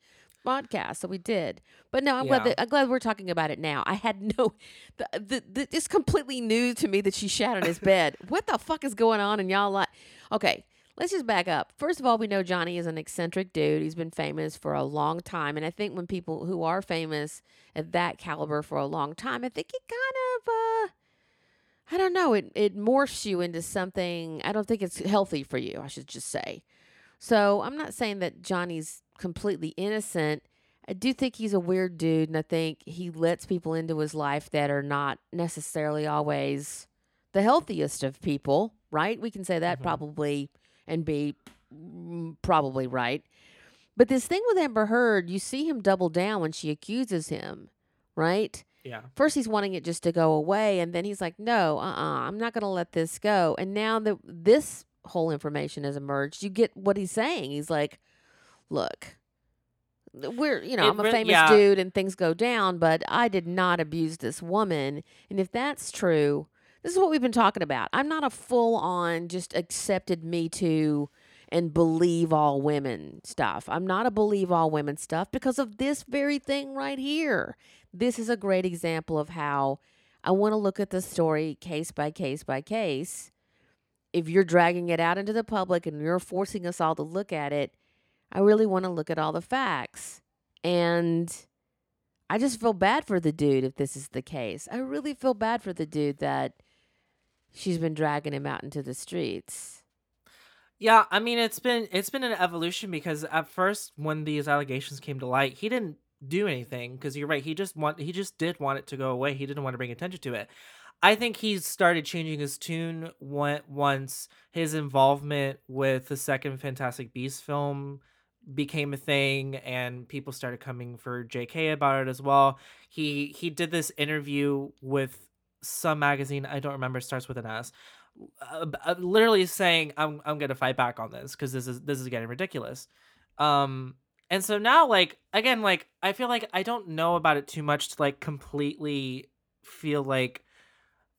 podcast, so we did. But no, I'm glad that, I'm glad we're talking about it now. I had no, the, the, the, it's completely new to me that she shat on his bed. What the fuck is going on? And y'all like, okay, let's just back up. First of all, we know Johnny is an eccentric dude. He's been famous for a long time, and I think when people who are famous at that caliber for a long time, I think it kind of, uh, I don't know, it it morphs you into something. I don't think it's healthy for you. I should just say. So I'm not saying that Johnny's completely innocent. I do think he's a weird dude, and I think he lets people into his life that are not necessarily always the healthiest of people, right? We can say that Mhm. probably and be mm, probably right. But this thing with Amber Heard, you see him double down when she accuses him, right? Yeah First, he's wanting it just to go away, and then he's like, "No, uh, uh-uh, I'm not going to let this go." And now that this whole information has emerged, you get what he's saying. He's like, "Look, we're you know It I'm a famous yeah. dude, and things go down, but I did not abuse this woman. And if that's true, this is what we've been talking about. I'm not a full on just accepted Me Too." And believe all women stuff. I'm not a believe all women stuff because of this very thing right here this is a great example of how I want to look at the story case by case by case. If you're dragging it out into the public and you're forcing us all to look at it, I really want to look at all the facts. And I just feel bad for the dude if this is the case. I really feel bad for the dude that she's been dragging him out into the streets. Yeah, I mean it's been it's been an evolution because at first when these allegations came to light, he didn't do anything because you're right, he just want he just did want it to go away. He didn't want to bring attention to it. I think he started changing his tune once his involvement with the second Fantastic Beast film became a thing and people started coming for JK about it as well. He he did this interview with some magazine, I don't remember, starts with an S. Uh, literally saying I'm I'm going to fight back on this cuz this is this is getting ridiculous. Um and so now like again like I feel like I don't know about it too much to like completely feel like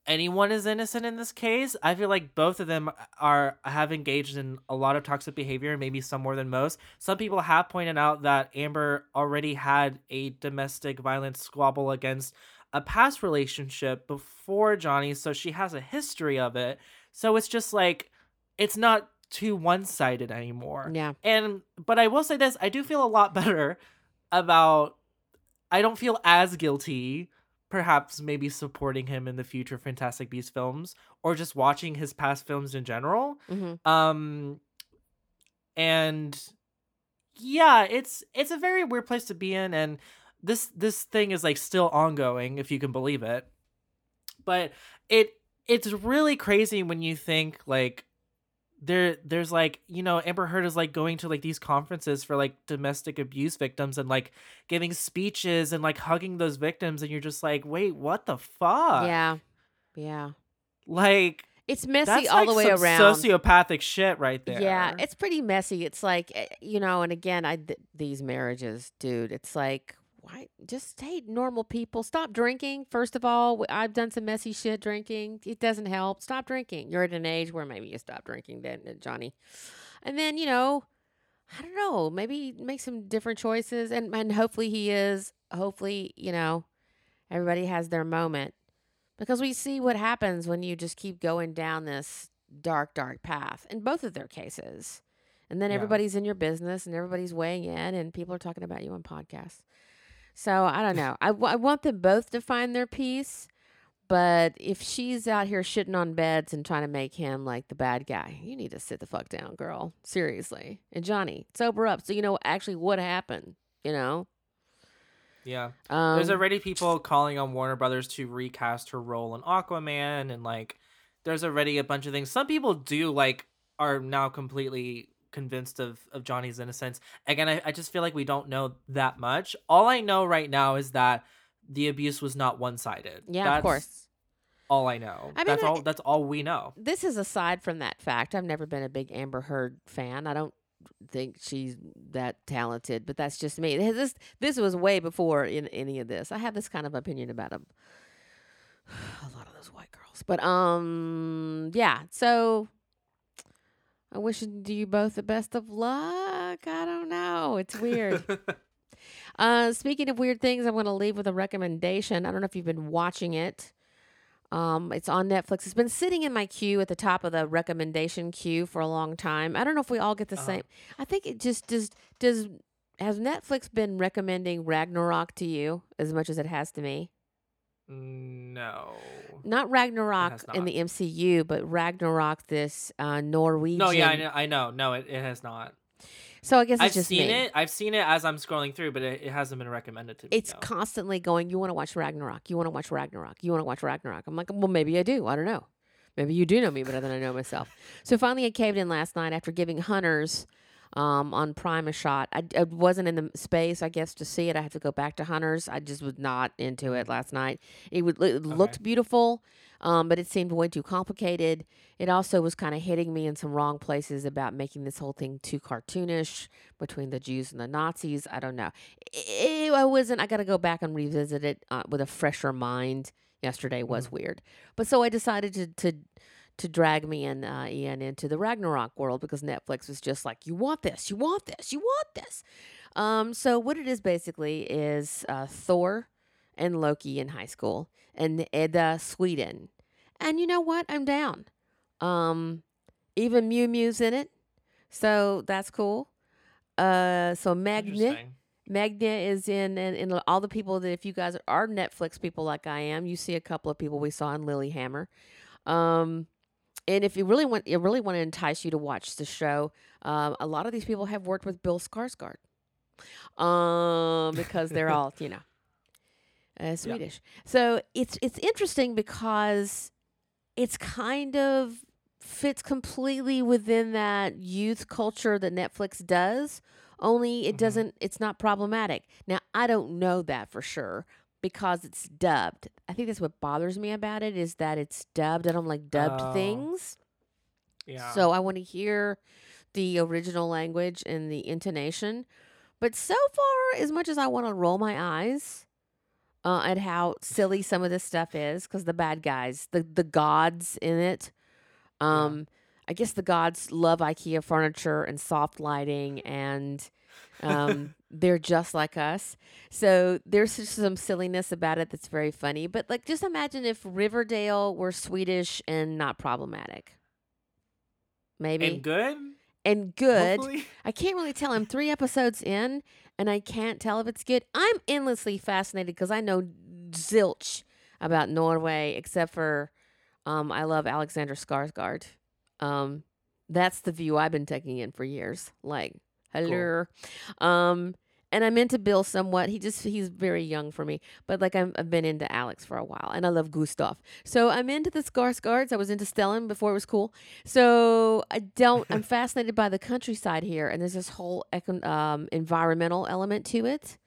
anyone is innocent in this case. I feel like both of them are have engaged in a lot of toxic behavior, maybe some more than most. Some people have pointed out that Amber already had a domestic violence squabble against a past relationship before Johnny, so she has a history of it. So it's just like it's not too one-sided anymore. Yeah. And but I will say this, I do feel a lot better about I don't feel as guilty perhaps maybe supporting him in the future Fantastic Beast films or just watching his past films in general. hmm Um and yeah, it's it's a very weird place to be in and this this thing is like still ongoing if you can believe it. But it it's really crazy when you think like there there's like you know Amber Heard is like going to like these conferences for like domestic abuse victims and like giving speeches and like hugging those victims and you're just like wait what the fuck Yeah. Yeah. like It's messy all like the way around. sociopathic shit right there Yeah, it's pretty messy. It's like eh, you know, and again, I th- these marriages, dude. It's like why just stay normal people. Stop drinking. First of all, I've done some messy shit drinking. It doesn't help. Stop drinking. You're at an age where maybe you stop drinking, then, uh, Johnny. And then you know, I don't know. Maybe make some different choices, and and hopefully he is. Hopefully, you know, everybody has their moment because we see what happens when you just keep going down this dark, dark path in both of their cases. And then Yeah. everybody's in your business and everybody's weighing in and people are talking about you on podcasts. So I don't know. I, w- I want them both to find their peace, but if she's out here shitting on beds and trying to make him like the bad guy, you need to sit the fuck down, girl. Seriously. And Johnny, sober up so you know actually what happened, you know? Yeah. Um, There's already people calling on Warner Brothers to recast her role in Aquaman and like there's already a bunch of things. Some people do like are now completely convinced of of Johnny's innocence. Again, I, I just feel like we don't know that much. All I know right now is that the abuse was not one sided. yeah, of course. All I know. I mean, that's I- all that's all we know. This is aside from that fact. I've never been a big Amber Heard fan. I don't think she's that talented, but that's just me. This this was way before in any of this. I have this kind of opinion about a, a lot of those white girls. But um yeah, so I wish you both the best of luck. I don't know. It's weird. Uh, speaking of weird things, I'm going to leave with a recommendation. I don't know if you've been watching it. Um, it's on Netflix. It's been sitting in my queue at the top of the recommendation queue for a long time. I don't know if we all get the Uh-huh. same. I think it just does. Does has Netflix been recommending Ragnarok to you as much as it has to me? No. Not Ragnarok has in the MCU, but Ragnarok, this uh, Norwegian. No, yeah, I know, I know. No, it, it has not. So I guess it's I've just seen me. it. I've seen it as I'm scrolling through, but it, it hasn't been recommended to me. It's no. constantly going, you want to watch Ragnarok. You want to watch Ragnarok. You want to watch Ragnarok. I'm like, well, maybe I do. I don't know. Maybe you do know me better than I know myself. So finally, I caved in last night after giving Hunters um, on Prime a shot. I, I wasn't in the space, I guess, to see it. I have to go back to Hunters. I just was not into it last night. It, would, it looked beautiful, um, but it seemed way too complicated. It also was kind of hitting me in some wrong places about making this whole thing too cartoonish between the Jews and the Nazis. I don't know. I I wasn't. I got to go back and revisit it uh, with a fresher mind. Yesterday was weird, but so I decided to to to drag me and uh, Ian into the Ragnarok world because Netflix was just like, "You want this? You want this? You want this?" Um, so what it is basically is uh, Thor and Loki in high school and Edda Sweden, and you know what? I'm down. Um, even Mew Mew's in it, so that's cool. Uh, so Magnet. Magna is in, and, and all the people that if you guys are Netflix people like I am, you see a couple of people we saw in Lilyhammer. Um, and if you really want, you really want to entice you to watch the show, um, a lot of these people have worked with Bill Skarsgård, um, because they're all you know, uh, Swedish. So it's it's interesting because it's kind of fits completely within that youth culture that Netflix does only it Mhm. doesn't it's not problematic now i don't know that for sure because it's dubbed. I think that's what bothers me about it is that it's dubbed. I don't like dubbed Oh. things. Yeah. so i want to hear the original language and the intonation. But so far as much as i want to roll my eyes uh, at how silly some of this stuff is because the bad guys the the gods in it um I guess the gods love IKEA furniture and soft lighting, and um, they're just like us. So there's just some silliness about it that's very funny. But like, just imagine if Riverdale were Swedish and not problematic. Maybe and good. and good. hopefully? I can't really tell. I'm three episodes in, and I can't tell if it's good. I'm endlessly fascinated because I know zilch about Norway, except for um, I love Alexander Skarsgård. Um, that's the view I've been taking in for years. Like, hello. Um, and I'm into Bill somewhat. He just he's very young for me, but like I'm, I've been into Alex for a while, and I love Gustav. So I'm into the Skarsgårds. I was into Stellan before it was cool. So I don't. I'm fascinated by the countryside here, and there's this whole econ- um, environmental element to it.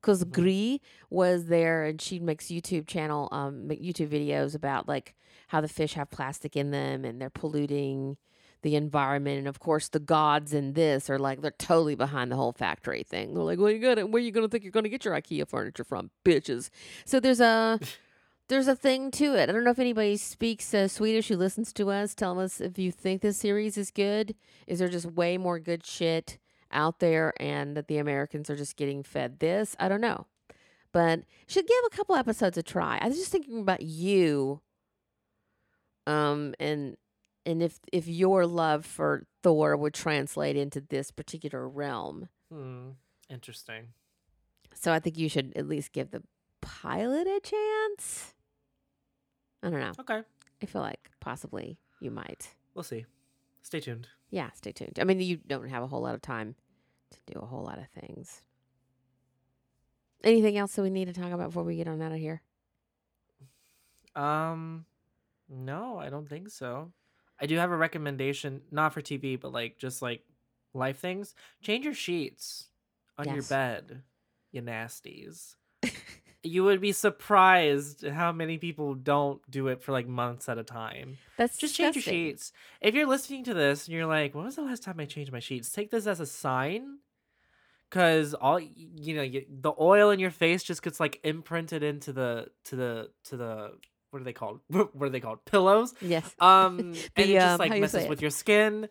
Because Mhm. Gry was there, and she makes YouTube channel, um, make YouTube videos about like how the fish have plastic in them, and they're polluting the environment. And of course, the gods in this are like they're totally behind the whole factory thing. They're like, "Well, you gonna where you gonna think you're gonna get your IKEA furniture from, bitches?" So there's a there's a thing to it. I don't know if anybody speaks uh, Swedish who listens to us. Tell us if you think this series is good. Is there just way more good shit out there, and that the Americans are just getting fed this? I don't know, but should give a couple episodes a try. I was just thinking about you, um, and and if if your love for Thor would translate into this particular realm. Hmm. Interesting. So I think you should at least give the pilot a chance. I don't know. Okay. I feel like possibly you might. We'll see. Stay tuned. Yeah, stay tuned. I mean, you don't have a whole lot of time to do a whole lot of things. Anything else that we need to talk about before we get on out of here? Um, no, I don't think so. I do have a recommendation, not for TV, but like just like life things. Change your sheets on your bed, you nasties. you would be surprised how many people don't do it for like months at a time. That's Just change your sheets. If you're listening to this and you're like, when was the last time I changed my sheets? Take this as a sign. Cause all you know, you, the oil in your face just gets like imprinted into the to the to the what are they called? what are they called? Pillows. Yes. Um, and The, it just um, like you messes with your skin.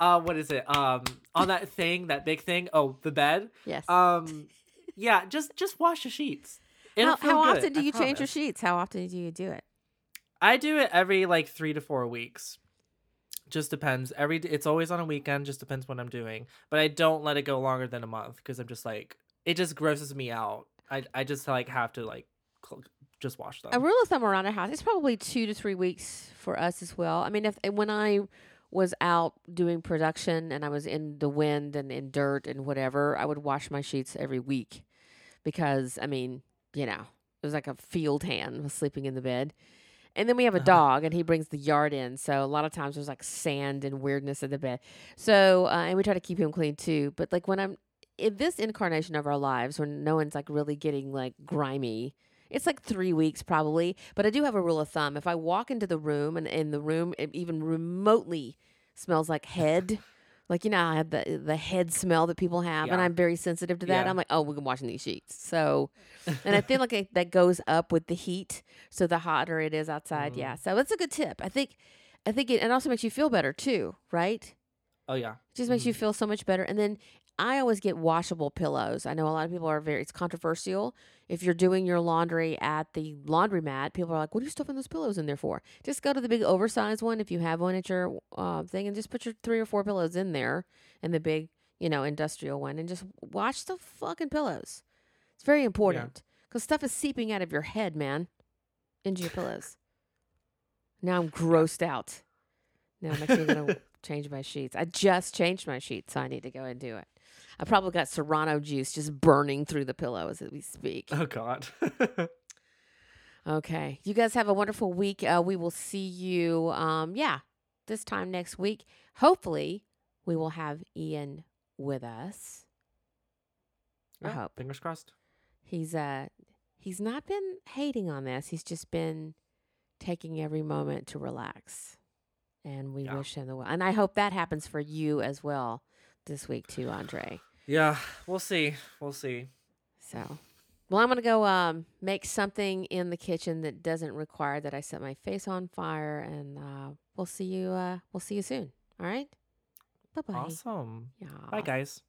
Uh, what is it? Um, on that thing, that big thing. Oh, the bed. Yes. Um, yeah, just just wash the sheets. It'll how how often do you change your sheets? How often do you do it? I do it every like three to four weeks. Just depends. Every it's always on a weekend. Just depends what I'm doing. But I don't let it go longer than a month because I'm just like it just grosses me out. I I just like have to like just wash them. A rule of thumb around our house, it's probably two to three weeks for us as well. I mean, if when I was out doing production and I was in the wind and in dirt and whatever, I would wash my sheets every week because I mean, you know, it was like a field hand was sleeping in the bed. And then we have a Uh-huh. dog, and he brings the yard in. So a lot of times there's like sand and weirdness in the bed. So uh, and we try to keep him clean too. But like when I'm in this incarnation of our lives, when no one's like really getting like grimy, it's like three weeks probably. But I do have a rule of thumb: if I walk into the room and in the room it even remotely smells like head. Like you know, I have the the head smell that people have, and I'm very sensitive to that. Yeah. I'm like, oh, we're washing these sheets. So, and I feel like it, that goes up with the heat. So the hotter it is outside, Mm. yeah. So that's a good tip. I think, I think it, it also makes you feel better too, right? oh yeah. It just makes you feel so much better. And then I always get washable pillows. I know a lot of people are very, it's controversial. If you're doing your laundry at the laundromat, people are like, what are you stuffing those pillows in there for? Just go to the big oversized one if you have one at your uh, thing and just put your three or four pillows in there and the big, you know, industrial one and just wash the fucking pillows. It's very important because stuff is seeping out of your head, man, into your pillows. Now I'm grossed out. Now I'm actually going to change my sheets. I just changed my sheets, so I need to go and do it. I probably got Serrano juice just burning through the pillow as we speak. Oh god. Okay. You guys have a wonderful week. Uh, we will see you, um, yeah, this time next week. Hopefully, we will have Ian with us. I Yeah, hope. Fingers crossed. He's uh he's not been hating on this. He's just been taking every moment to relax. And we Yeah. wish him the well. And I hope that happens for you as well this week too, Andre. Yeah, we'll see. We'll see. So, well, I'm gonna go um, make something in the kitchen that doesn't require that I set my face on fire, and uh, we'll see you. Uh, we'll see you soon. All right. Bye bye. Awesome. Yeah. Bye guys.